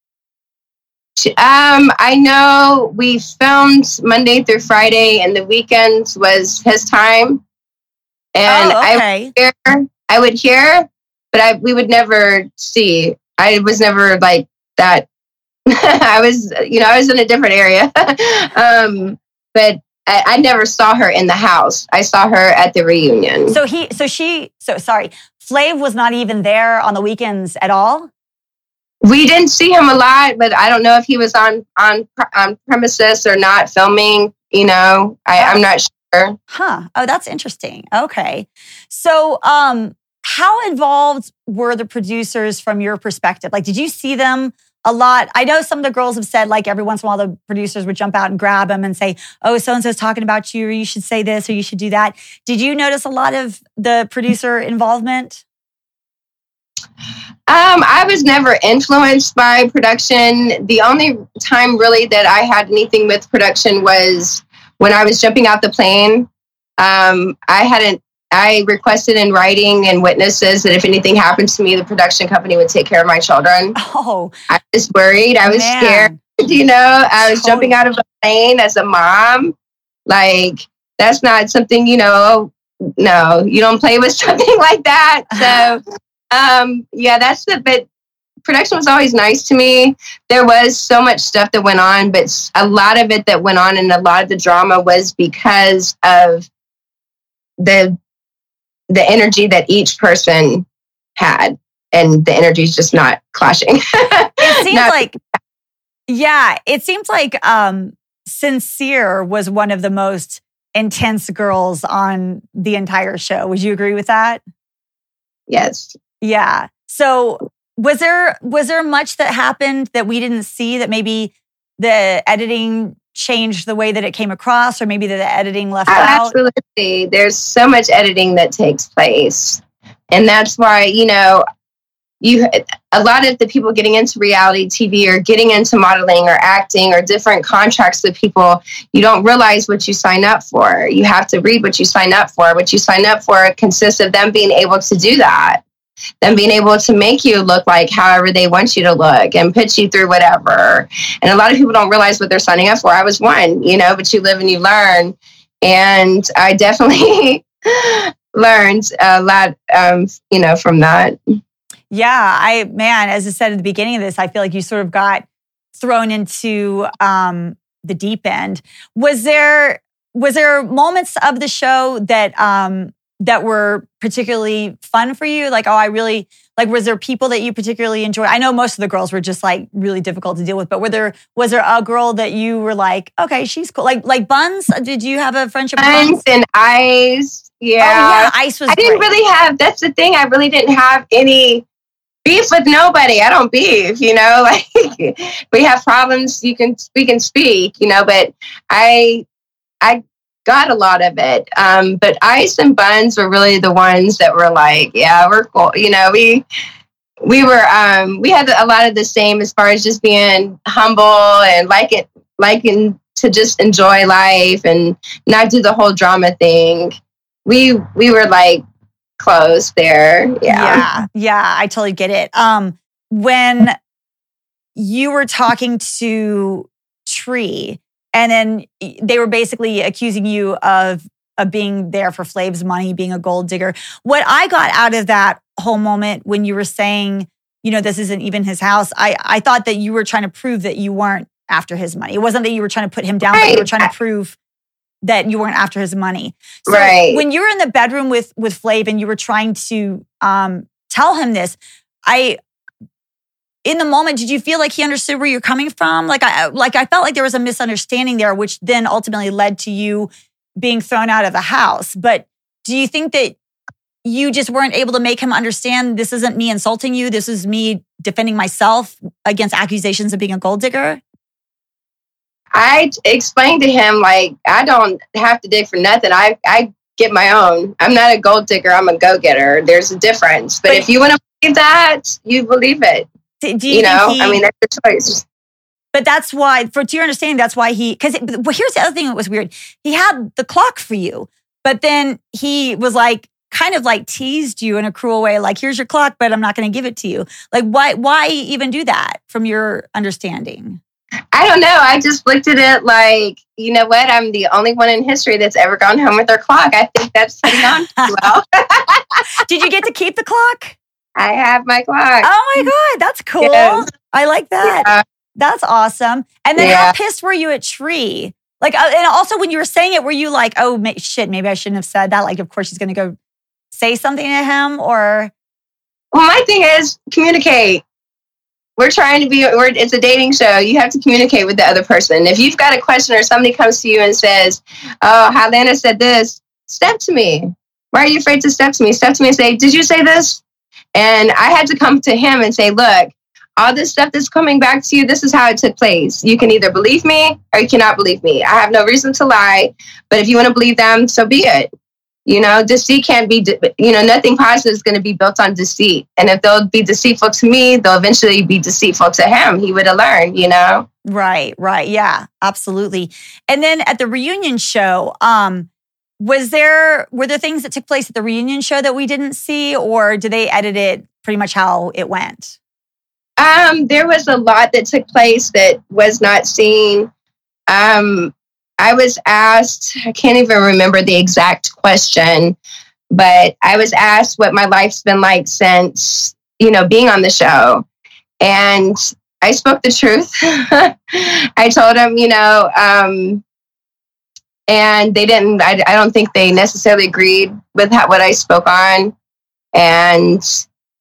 Um, I know we filmed Monday through Friday, and the weekends was his time. And oh, okay. I, would hear, I would hear, but I we would never see. I was never like that. I was, you know, I was in a different area. um, but I, I, never saw her in the house. I saw her at the reunion. So he, so she, so sorry, Flav was not even there on the weekends at all. We didn't see him a lot, but I don't know if he was on on on premises or not filming. You know, I, I'm not sure. Huh. Oh, that's interesting. Okay. So, um, how involved were the producers from your perspective? Like, did you see them a lot. I know some of the girls have said, like, every once in a while, the producers would jump out and grab them and say, Oh, so and so's talking about you, or you should say this, or you should do that. Did you notice a lot of the producer involvement? Um, I was never influenced by production. The only time really that I had anything with production was when I was jumping out the plane. Um, I hadn't I requested in writing and witnesses that if anything happened to me, the production company would take care of my children. Oh, I was worried. I was man. scared. You know, I was totally. jumping out of a plane as a mom. Like, that's not something, you know, no, you don't play with something like that. So, um, yeah, that's the bit. Production was always nice to me. There was so much stuff that went on, but a lot of it that went on and a lot of the drama was because of the the energy that each person had and the energy is just not clashing. It seems not- like yeah it seems like um sincere was one of the most intense girls on the entire show. Would you agree with that? Yes. Yeah. So was there was there much that happened that we didn't see that maybe the editing changed the way that it came across or maybe the editing left out? Absolutely. There's so much editing that takes place. And that's why, you know, you a lot of the people getting into reality TV or getting into modeling or acting or different contracts with people, you don't realize what you sign up for. You have to read what you sign up for. What you sign up for consists of them being able to do that them being able to make you look like however they want you to look and put you through whatever. And a lot of people don't realize what they're signing up for. I was one, you know, but you live and you learn. And I definitely learned a lot, um, you know, from that. Yeah, I man, as I said at the beginning of this, I feel like you sort of got thrown into um, the deep end. Was there was there moments of the show that um, that were particularly fun for you? Like, oh, I really like. Was there people that you particularly enjoyed? I know most of the girls were just like really difficult to deal with, but were there was there a girl that you were like, okay, she's cool? Like like Buns. Uh, did you have a friendship? Buns, Buns? and Ice. Yeah. Oh, yeah, Ice was. I didn't great. really have. That's the thing. I really didn't have any beef with nobody. I don't beef, you know, like we have problems, you can we can speak, you know, but I I got a lot of it. Um, but ice and buns were really the ones that were like, yeah, we're cool. You know, we we were um we had a lot of the same as far as just being humble and like it liking to just enjoy life and not do the whole drama thing. We we were like close there. Yeah. Yeah. Yeah. I totally get it. Um, when you were talking to Tree, and then they were basically accusing you of of being there for Flav's money, being a gold digger. What I got out of that whole moment when you were saying, you know, this isn't even his house, I I thought that you were trying to prove that you weren't after his money. It wasn't that you were trying to put him down, right. but you were trying to prove that you weren't after his money. So right. when you were in the bedroom with with Flav and you were trying to um, tell him this, I in the moment did you feel like he understood where you're coming from? Like I like I felt like there was a misunderstanding there, which then ultimately led to you being thrown out of the house. But do you think that you just weren't able to make him understand this isn't me insulting you, this is me defending myself against accusations of being a gold digger? I explained to him like I don't have to dig for nothing. I I get my own. I'm not a gold digger. I'm a go getter. There's a difference. But, but if you want to believe that, you believe it. Do you, you know, he, I mean, that's the choice. But that's why, for to your understanding, that's why he. Because well, here's the other thing that was weird. He had the clock for you, but then he was like, kind of like teased you in a cruel way, like, "Here's your clock, but I'm not going to give it to you." Like, why? Why even do that? From your understanding. I don't know. I just looked at it like, you know what? I'm the only one in history that's ever gone home with their clock. I think that's on well. Did you get to keep the clock? I have my clock. Oh my god, that's cool. Yes. I like that. Yeah. That's awesome. And then yeah. how pissed were you at Tree? Like, uh, and also when you were saying it, were you like, oh shit, maybe I shouldn't have said that? Like, of course she's going to go say something to him, or. Well, my thing is communicate we're trying to be we're, it's a dating show you have to communicate with the other person if you've got a question or somebody comes to you and says oh Lana said this step to me why are you afraid to step to me step to me and say did you say this and i had to come to him and say look all this stuff that's coming back to you this is how it took place you can either believe me or you cannot believe me i have no reason to lie but if you want to believe them so be it you know, deceit can't be, you know, nothing positive is going to be built on deceit. And if they'll be deceitful to me, they'll eventually be deceitful to him. He would have learned, you know? Right, right. Yeah, absolutely. And then at the reunion show, um, was there were there things that took place at the reunion show that we didn't see, or did they edit it pretty much how it went? Um, there was a lot that took place that was not seen. Um, I was asked, I can't even remember the exact question, but I was asked what my life's been like since, you know, being on the show. And I spoke the truth. I told him you know, um, and they didn't, I, I don't think they necessarily agreed with how, what I spoke on. And,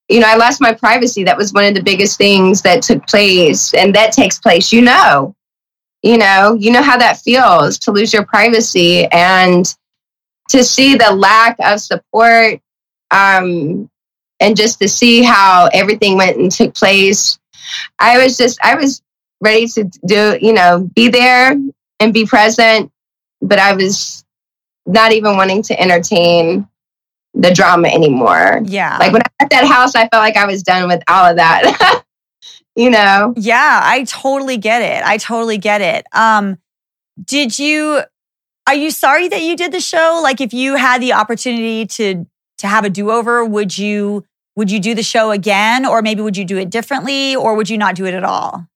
you know, I lost my privacy. That was one of the biggest things that took place. And that takes place, you know, you know you know how that feels to lose your privacy and to see the lack of support um, and just to see how everything went and took place i was just i was ready to do you know be there and be present but i was not even wanting to entertain the drama anymore yeah like when i at that house i felt like i was done with all of that you know? Yeah, I totally get it. I totally get it. Um, did you are you sorry that you did the show? Like if you had the opportunity to to have a do-over, would you would you do the show again or maybe would you do it differently or would you not do it at all?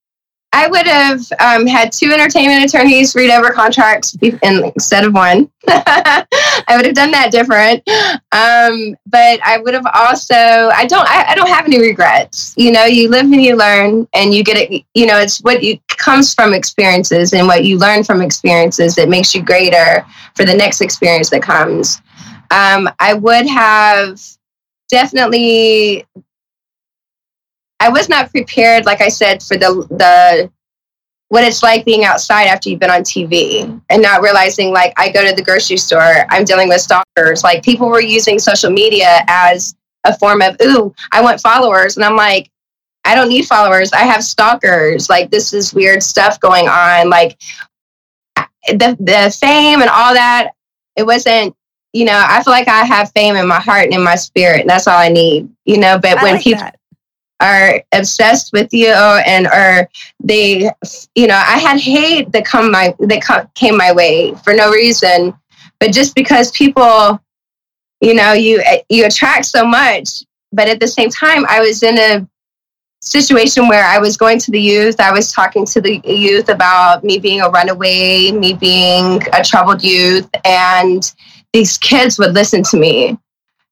I would have um, had two entertainment attorneys read over contracts instead of one. I would have done that different. Um, but I would have also, I don't, I, I, don't have any regrets. You know, you live and you learn and you get it, you know, it's what you, comes from experiences and what you learn from experiences that makes you greater for the next experience that comes. um, I would have definitely. I was not prepared, like I said, for the the what it's like being outside after you've been on TV and not realizing like I go to the grocery store, I'm dealing with stalkers. Like people were using social media as a form of, ooh, I want followers. And I'm like, I don't need followers. I have stalkers. Like this is weird stuff going on. Like the the fame and all that, it wasn't, you know, I feel like I have fame in my heart and in my spirit. And that's all I need, you know, but I when like people that. Are obsessed with you and are they you know i had hate that come my that co- came my way for no reason. But just because people you know you you attract so much but at the same time i was in a situation where i was going to the youth. I was talking to the youth about me being a runaway me being a troubled youth and these kids would listen to me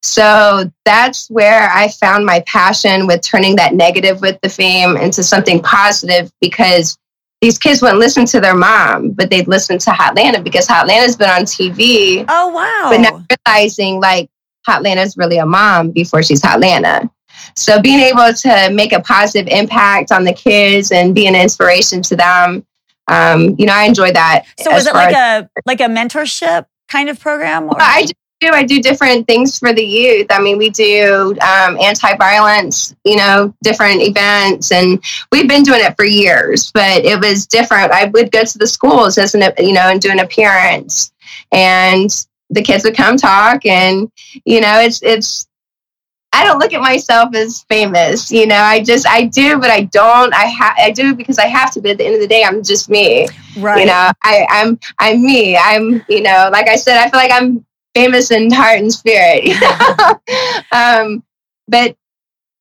so that's where I found my passion with turning that negative with the fame into something positive because these kids wouldn't listen to their mom, but they'd listen to Hotlanta because Hotlanta's been on TV, Oh wow. but now realizing like Hotlanta's really a mom before she's Hotlanta. So being able to make a positive impact on the kids and be an inspiration to them, um, you know, I enjoy that. so was it like as- a like a mentorship kind of program? Or? I just. I do different things for the youth. I mean, we do um, anti-violence, you know, different events, and we've been doing it for years. But it was different. I would go to the schools as an, you know, and do an appearance, and the kids would come talk, and you know, it's it's. I don't look at myself as famous, you know. I just I do, but I don't. I ha- I do because I have to. But at the end of the day, I'm just me right. you know I, i'm i'm me i'm you know like i said i feel like i'm famous in heart and spirit. You know? um, but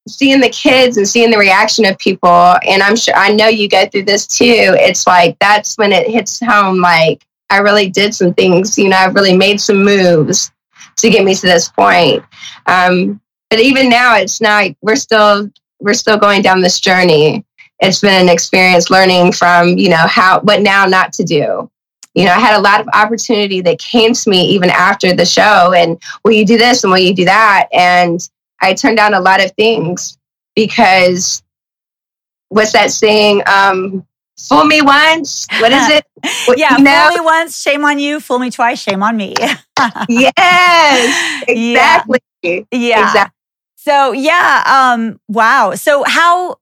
seeing the kids and seeing the reaction of people and i'm sure i know you go through this too it's like that's when it hits home like i really did some things you know I've really made some moves to get me to this point. Um, but even now it's not we're still we're still going down this journey. It's been an experience learning from you know how what now not to do you know i had a lot of opportunity that came to me even after the show and will you do this and will you do that and i turned down a lot of things because what's that saying um fool me once what is it What- yeah, you know? fool me once, shame on you. Fool me twice, shame on me. yes exactly Yeah. Exactly. So yeah, um, wow. So how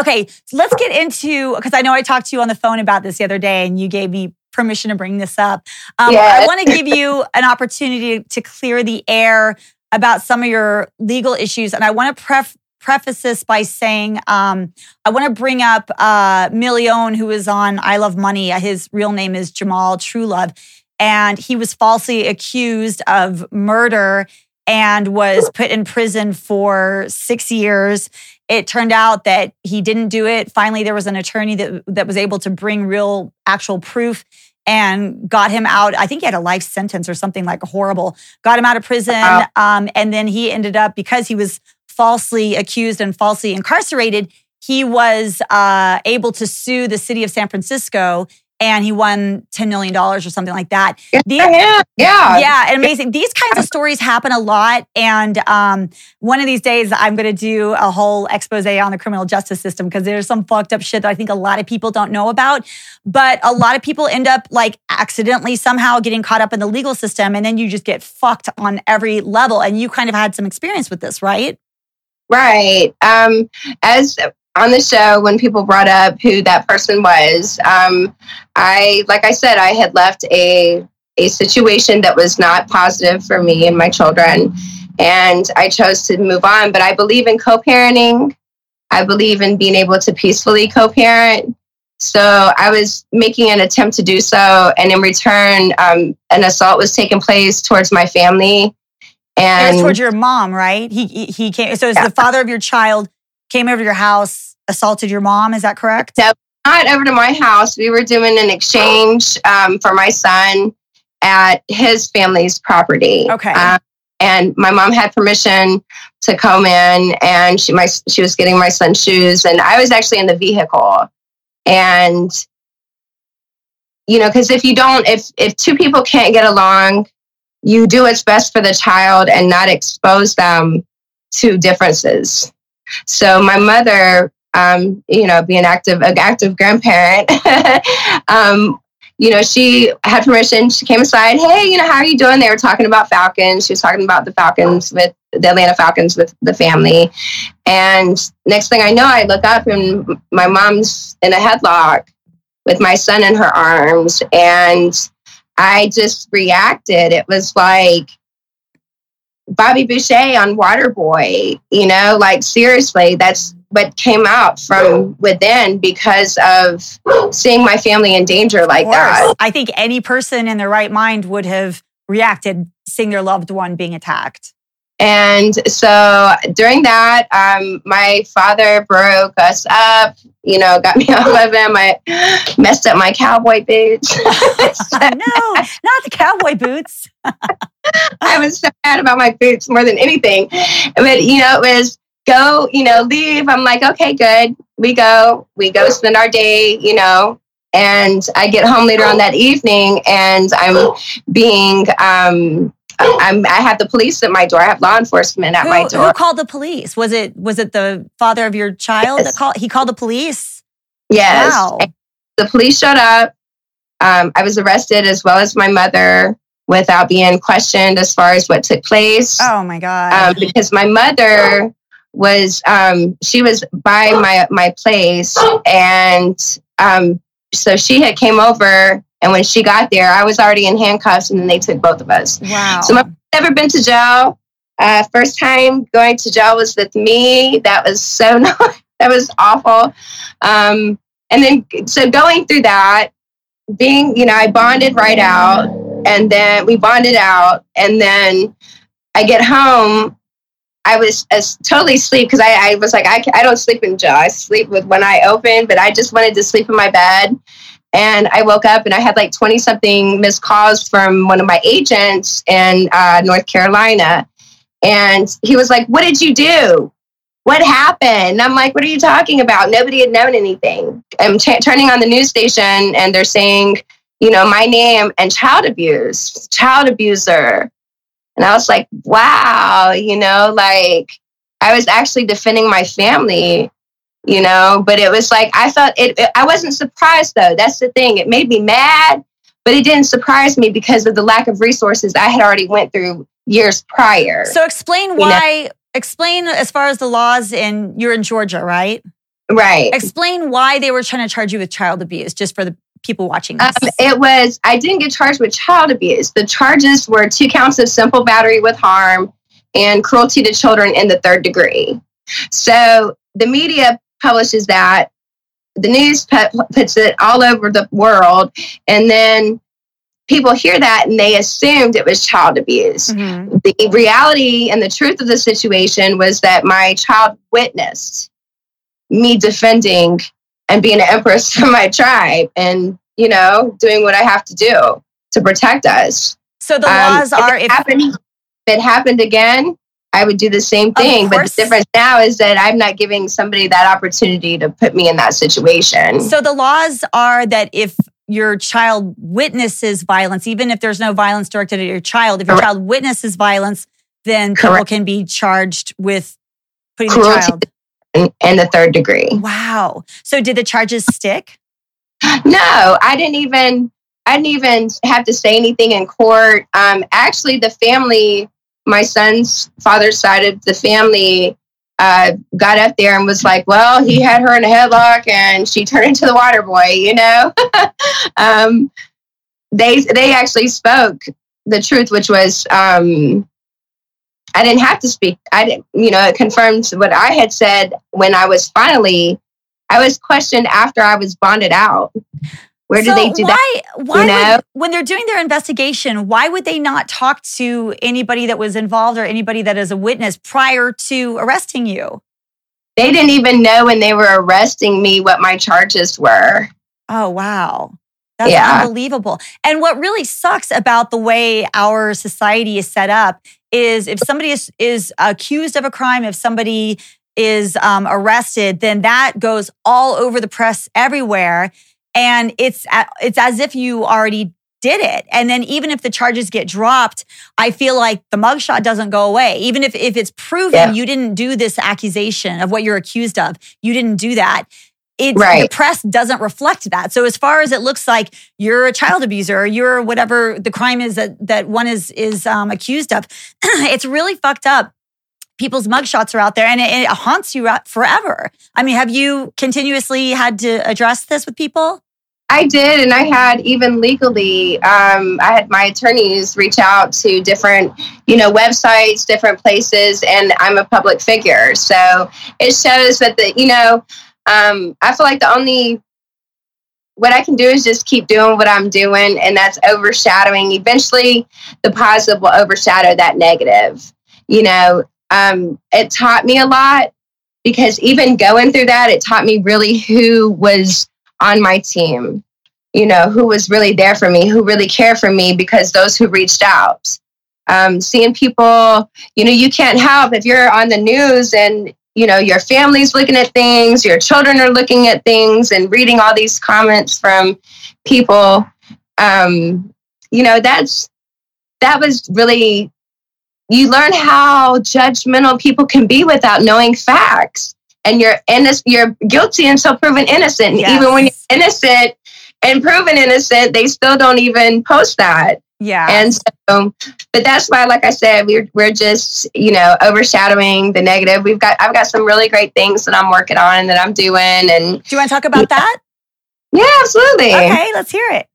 okay, let's get into because I know I talked to you on the phone about this the other day and you gave me permission to bring this up. Um, I want to give you an opportunity to clear the air about some of your legal issues. And I want to pref- preface this by saying um, I want to bring up uh, Million, who is on I Love Money. Uh, His real name is Jamal Truelove. And he was falsely accused of murder and was put in prison for six years. It turned out that he didn't do it. Finally, there was an attorney that, that was able to bring real, actual proof and got him out. I think he had a life sentence or something like horrible. Got him out of prison. Wow. Um, and then he ended up, because he was falsely accused and falsely incarcerated, he was uh, able to sue the city of San Francisco and he won $10 million or something like that. Good The- for yeah yeah, and amazing. These kinds of stories happen a lot. And um, one of these days, I'm going to do a whole expose on the criminal justice system because there's some fucked up shit that I think a lot of people don't know about. But a lot of people end up like accidentally somehow getting caught up in the legal system. And then you just get fucked on every level. And you kind of had some experience with this, right? Right. Um, as on the show, when people brought up who that person was, um, I, like I said, I had left a a situation that was not positive for me and my children, and I chose to move on. But I believe in co-parenting. I believe in being able to peacefully co-parent. So I was making an attempt to do so, and in return, um, an assault was taking place towards my family. It And towards your mom, right? He he he came. So it's the father of your child came over to your house, assaulted your mom. Is that correct? Yep. not over to my house. We were doing an exchange um, for my son at his family's property. Okay. Um, and my mom had permission to come in, and she my she was getting my son shoes, and I was actually in the vehicle, and you know, because if you don't, if if two people can't get along, you do what's best for the child and not expose them to differences. So my mother, um, you know, being active, an active grandparent, um, you know, she had permission. She came aside. Hey, you know, how are you doing? They were talking about Falcons. She was talking about the Falcons with the Atlanta Falcons with the family. And next thing I know, I look up and my mom's in a headlock with my son in her arms. And I just reacted. It was like Bobby Boucher on Waterboy, you know, like seriously, that's what came out from within because of seeing my family in danger like that. I think any person in their right mind would have reacted seeing their loved one being attacked. And so during that, um, my father broke us up, you know, got me off of him. I messed up my cowboy boots. no, not the cowboy boots. I was so mad about my boots more than anything. But, you know, it was go, you know, leave. I'm like, okay, good. We go, we go spend our day, you know, and I get home later on that evening and I'm being, um, I'm, I have the police at my door. I have law enforcement at who, my door. Who called the police? Was it was it the father of your child yes. that called? He called the police. Yes. Wow. The police showed up. Um, I was arrested as well as my mother without being questioned as far as what took place. Oh my god! Um, because my mother was um, she was by my my place, and um, so she had came over and when she got there, I was already in handcuffs, and then they took both of us. Wow. So I've never been to jail. Uh, first time going to jail was with me. That was so that was awful. Um, and then so going through that, being you know, I bonded right out, and then we bonded out, and then I get home. I was as totally asleep because I, I was like I, I don't sleep in jail. I sleep with one eye open, but I just wanted to sleep in my bed. And I woke up and I had like 20 something missed calls from one of my agents in uh, North Carolina. And he was like, What did you do? What happened? And I'm like, What are you talking about? Nobody had known anything. I'm turning on the news station and they're saying, you know, my name and child abuse, child abuser. And I was like, wow, you know, like I was actually defending my family you know but it was like i thought it, it, i wasn't surprised though. That's the thing. It made me mad but it didn't surprise me because of the lack of resources i had already went through years prior. So explain why know? explain as far as the laws in you're in georgia right? Right. Explain why they were trying to charge you with child abuse just for the people watching this. Um, it was i didn't get charged with child abuse the charges were two counts of simple battery with harm and cruelty to children in the third degree so the media publishes that. The news puts it all over the world. And then people hear that and they assumed it was child abuse. Mm-hmm. The reality and the truth of the situation was that my child witnessed me defending and being an empress for my tribe and, you know, doing what I have to do to protect us. So the laws um, are if, it happened, if it happened again, I would do the same thing. But the difference now is that I'm not giving somebody that opportunity to put me in that situation. So the laws are that if your child witnesses violence, even if there's no violence directed at your child, if your Correct. child witnesses violence, then people Correct. can be charged with putting Cruelty the child in, in the third degree. Wow. So did the charges stick? No, I didn't even I didn't even have to say anything in court. Um, actually, the family my son's father's side of the family uh, got up there and was like, well, he had her in a headlock and she turned into the water boy, you know? um, they, they actually spoke the truth, which was, um, I didn't have to speak. I didn't, you know, it confirmed what I had said when I was finally, I was questioned after I was bonded out. Where so do they do why, that? Why, you know? would, when they're doing their investigation, why would they not talk to anybody that was involved or anybody that is a witness prior to arresting you? They didn't even know when they were arresting me what my charges were. Oh, wow. That's yeah. unbelievable. And what really sucks about the way our society is set up is if somebody is, is accused of a crime, if somebody is um, arrested, then that goes all over the press everywhere and it's it's as if you already did it. And then even if the charges get dropped, I feel like the mugshot doesn't go away. Even if, if it's proven Yeah. you didn't do this accusation of what you're accused of, you didn't do that. It's, Right. The press doesn't reflect that. So as far as it looks like you're a child abuser, or you're whatever the crime is that that one is is um, accused of, it's really fucked up. People's mugshots are out there, and it, it haunts you forever. I mean, have you continuously had to address this with people? I did, and I had even legally, um, I had my attorneys reach out to different, you know, websites, different places, and I'm a public figure, so it shows that the, you know, um, I feel like the only what I can do is just keep doing what I'm doing, and that's overshadowing. Eventually, the positive will overshadow that negative. You know, um, it taught me a lot because even going through that, it taught me really who was on my team, you know, who was really there for me, who really cared for me because those who reached out. Um, seeing people, you know, you can't help if you're on the news and, you know, your family's looking at things, your children are looking at things and reading all these comments from people. Um, you know, that's, that was really, you learn how judgmental people can be without knowing facts and you're innocent, you're guilty until proven innocent. And Yes. even when you're innocent and proven innocent, they still don't even post that. Yeah. And so, but that's why, like I said, we're we're just you know overshadowing the negative. We've got I've got some really great things that I'm working on and that I'm doing, and Do you want to talk about that? yeah, absolutely. Okay, let's hear it.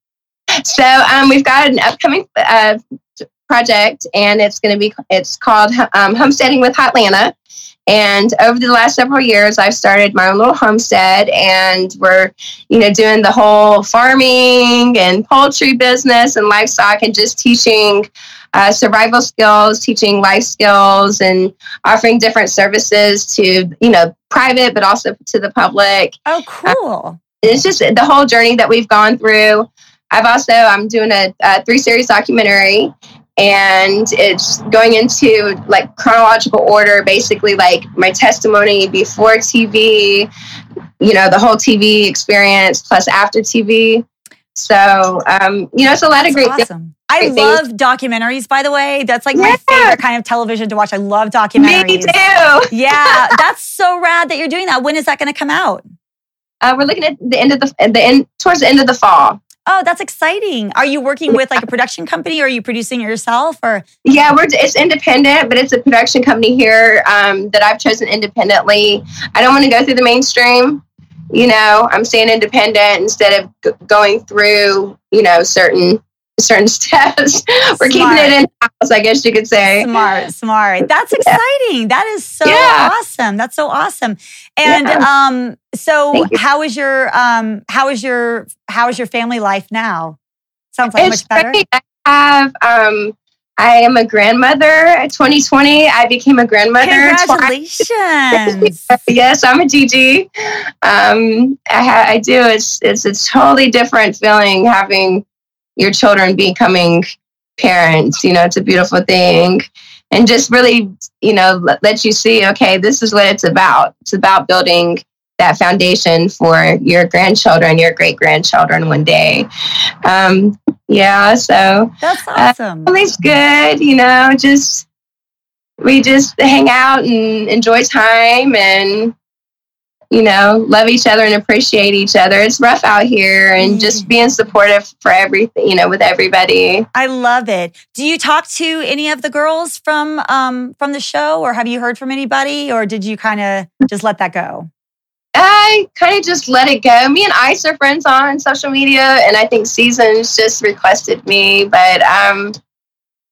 So um, we've got an upcoming uh, project, and it's going to be it's called um, Homesteading with Hotlanta. And over the last several years, I've started my own little homestead, and we're you know doing the whole farming and poultry business and livestock, and just teaching. Uh, survival skills, teaching life skills, and offering different services to you know private, but also to the public Oh, cool. it's just the whole journey that we've gone through. I've also I'm doing a, a three series documentary, and it's going into like chronological order, basically like my testimony before TV, you know, the whole TV experience plus after TV. So um, you know, it's a lot of That's great things. awesome. I things. love documentaries, by the way. That's like my favorite kind of television to watch. I love Me documentaries. too. Yeah, that's so rad that you're doing that. When is that going to come out? Uh, we're looking at the end of the the end towards the end of the fall. Oh, that's exciting. Are you working with like a production company or are you producing it yourself or Yeah, we're it's independent, but it's a production company here um, that I've chosen independently. I don't want to go through the mainstream. You know, I'm staying independent instead of g- going through you know certain certain steps. we're keeping it in house, I guess you could say. smart, smart. That's exciting. That is so Yeah. awesome. That's so awesome. And Yeah. um so how is your um how is your how is your family life now? Sounds like it's much better. great. I have. Um, I am a grandmother. 2020, I became a grandmother. Congratulations. yes, I'm a GG. Um, I, ha- I do. It's it's a totally different feeling having your children becoming parents. You know, it's a beautiful thing, and just really, you know, let, let you see. Okay, this is what it's about. It's about building that foundation for your grandchildren, your great grandchildren one day. Um, yeah. So That's awesome. family's good. You know, just we just hang out and enjoy time and you know love each other and appreciate each other. It's rough out here and just being supportive for everything you know with everybody. I love it. Do you talk to any of the girls from um from the show or have you heard from anybody or did you kind of just let that go? i kind of just let it go. Me and ice are friends on social media and i think seasons just requested me but um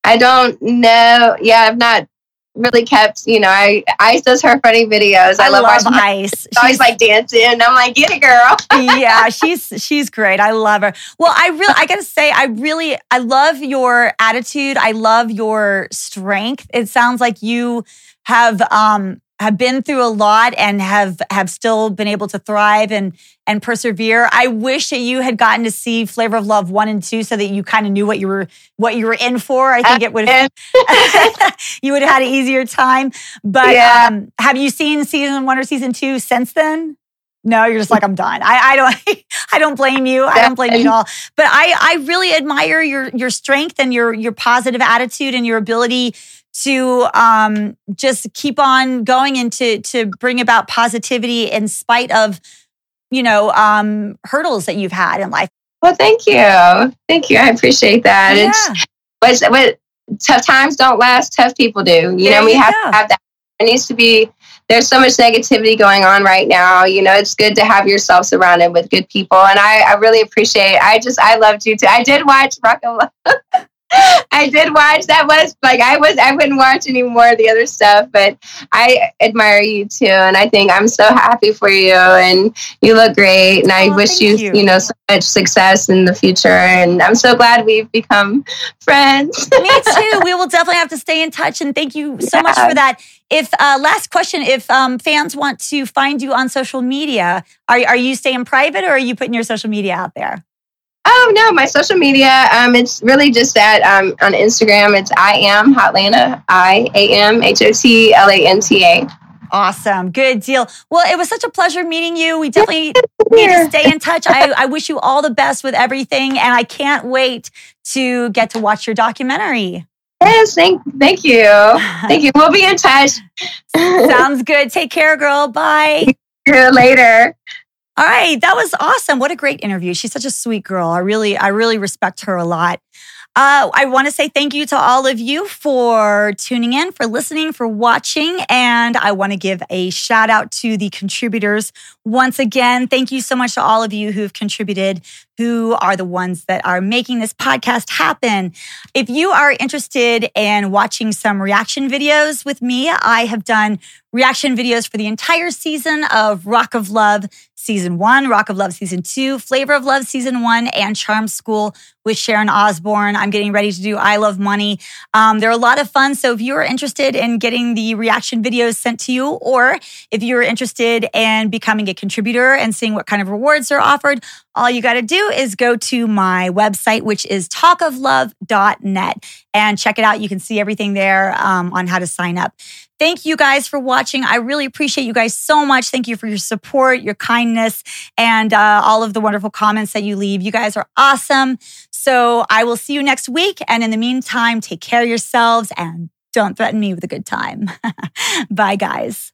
i don't know. Yeah i've not really kept you know i ice does her funny videos i, love, watching her. Ice. She's always like dancing and i'm like get it girl yeah, she's she's great. I love her. Well, I really I got to say I really I love your attitude. I love your strength. It sounds like you have um have been through a lot and have have still been able to thrive and and persevere. I wish that you had gotten to see Flavor of Love 1 and 2 so that you kind of knew what you were what you were in for. I think it would And you would have had an easier time. But Yeah. um have you seen season 1 or season 2 since then? No, you're just like I'm done. I, I don't I don't blame you. I don't blame you at all. But I I really admire your your strength and your your positive attitude and your ability to um, just keep on going and to to bring about positivity in spite of you know um, hurdles that you've had in life. Well, thank you, thank you. I appreciate that. Yeah. It's what, tough times don't last. Tough people do. You there know, we have go. to have that. There needs to be. There's so much negativity going on right now. You know, it's good to have yourself surrounded with good people, and I, I really appreciate. I just, I loved you too. I did watch Rock and Love. I did watch. That was like I was. I wouldn't watch any more of the other stuff, but I admire you too, and I think I'm so happy for you, and you look great, and I oh, wish you, you, you know, so much success in the future. And I'm so glad we've become friends. Me too. We will definitely have to stay in touch, and thank you so yeah. much for that. If uh, last question, if um, fans want to find you on social media, are are you staying private or are you putting your social media out there? Oh no, my social media. Um, it's really just that um, on Instagram. It's I am Hotlanta. I A M H O T L A N T A. Awesome. Good deal. Well, it was such a pleasure meeting you. We definitely need to stay in touch. I, I wish you all the best with everything, and I can't wait to get to watch your documentary. Yes, thank, thank you. Thank you. We'll be in touch. Sounds good. Take care, girl. Bye. See you later. All right, that was awesome. What a great interview. She's such a sweet girl. I really, I really respect her a lot. Uh, I want to say thank you to all of you for tuning in, for listening, for watching. And I want to give a shout out to the contributors once again. Thank you so much to all of you who've contributed, who are the ones that are making this podcast happen. If you are interested in watching some reaction videos with me, I have done reaction videos for the entire season of Rock of Love season one, Rock of Love season two, Flavor of Love season one, and Charm School with Sharon Osbourne. I'm getting ready to do I Love Money. Um, they're a lot of fun. So if you are interested in getting the reaction videos sent to you, or if you're interested in becoming a contributor and seeing what kind of rewards are offered, all you got to do is go to my website, which is talkoflove.net, and check it out. You can see everything there um, on how to sign up. Thank you guys for watching. I really appreciate you guys so much. Thank you for your support, your kindness, and uh, all of the wonderful comments that you leave. You guys are awesome. So I will see you next week. And in the meantime, take care of yourselves and don't threaten me with a good time. Bye, guys.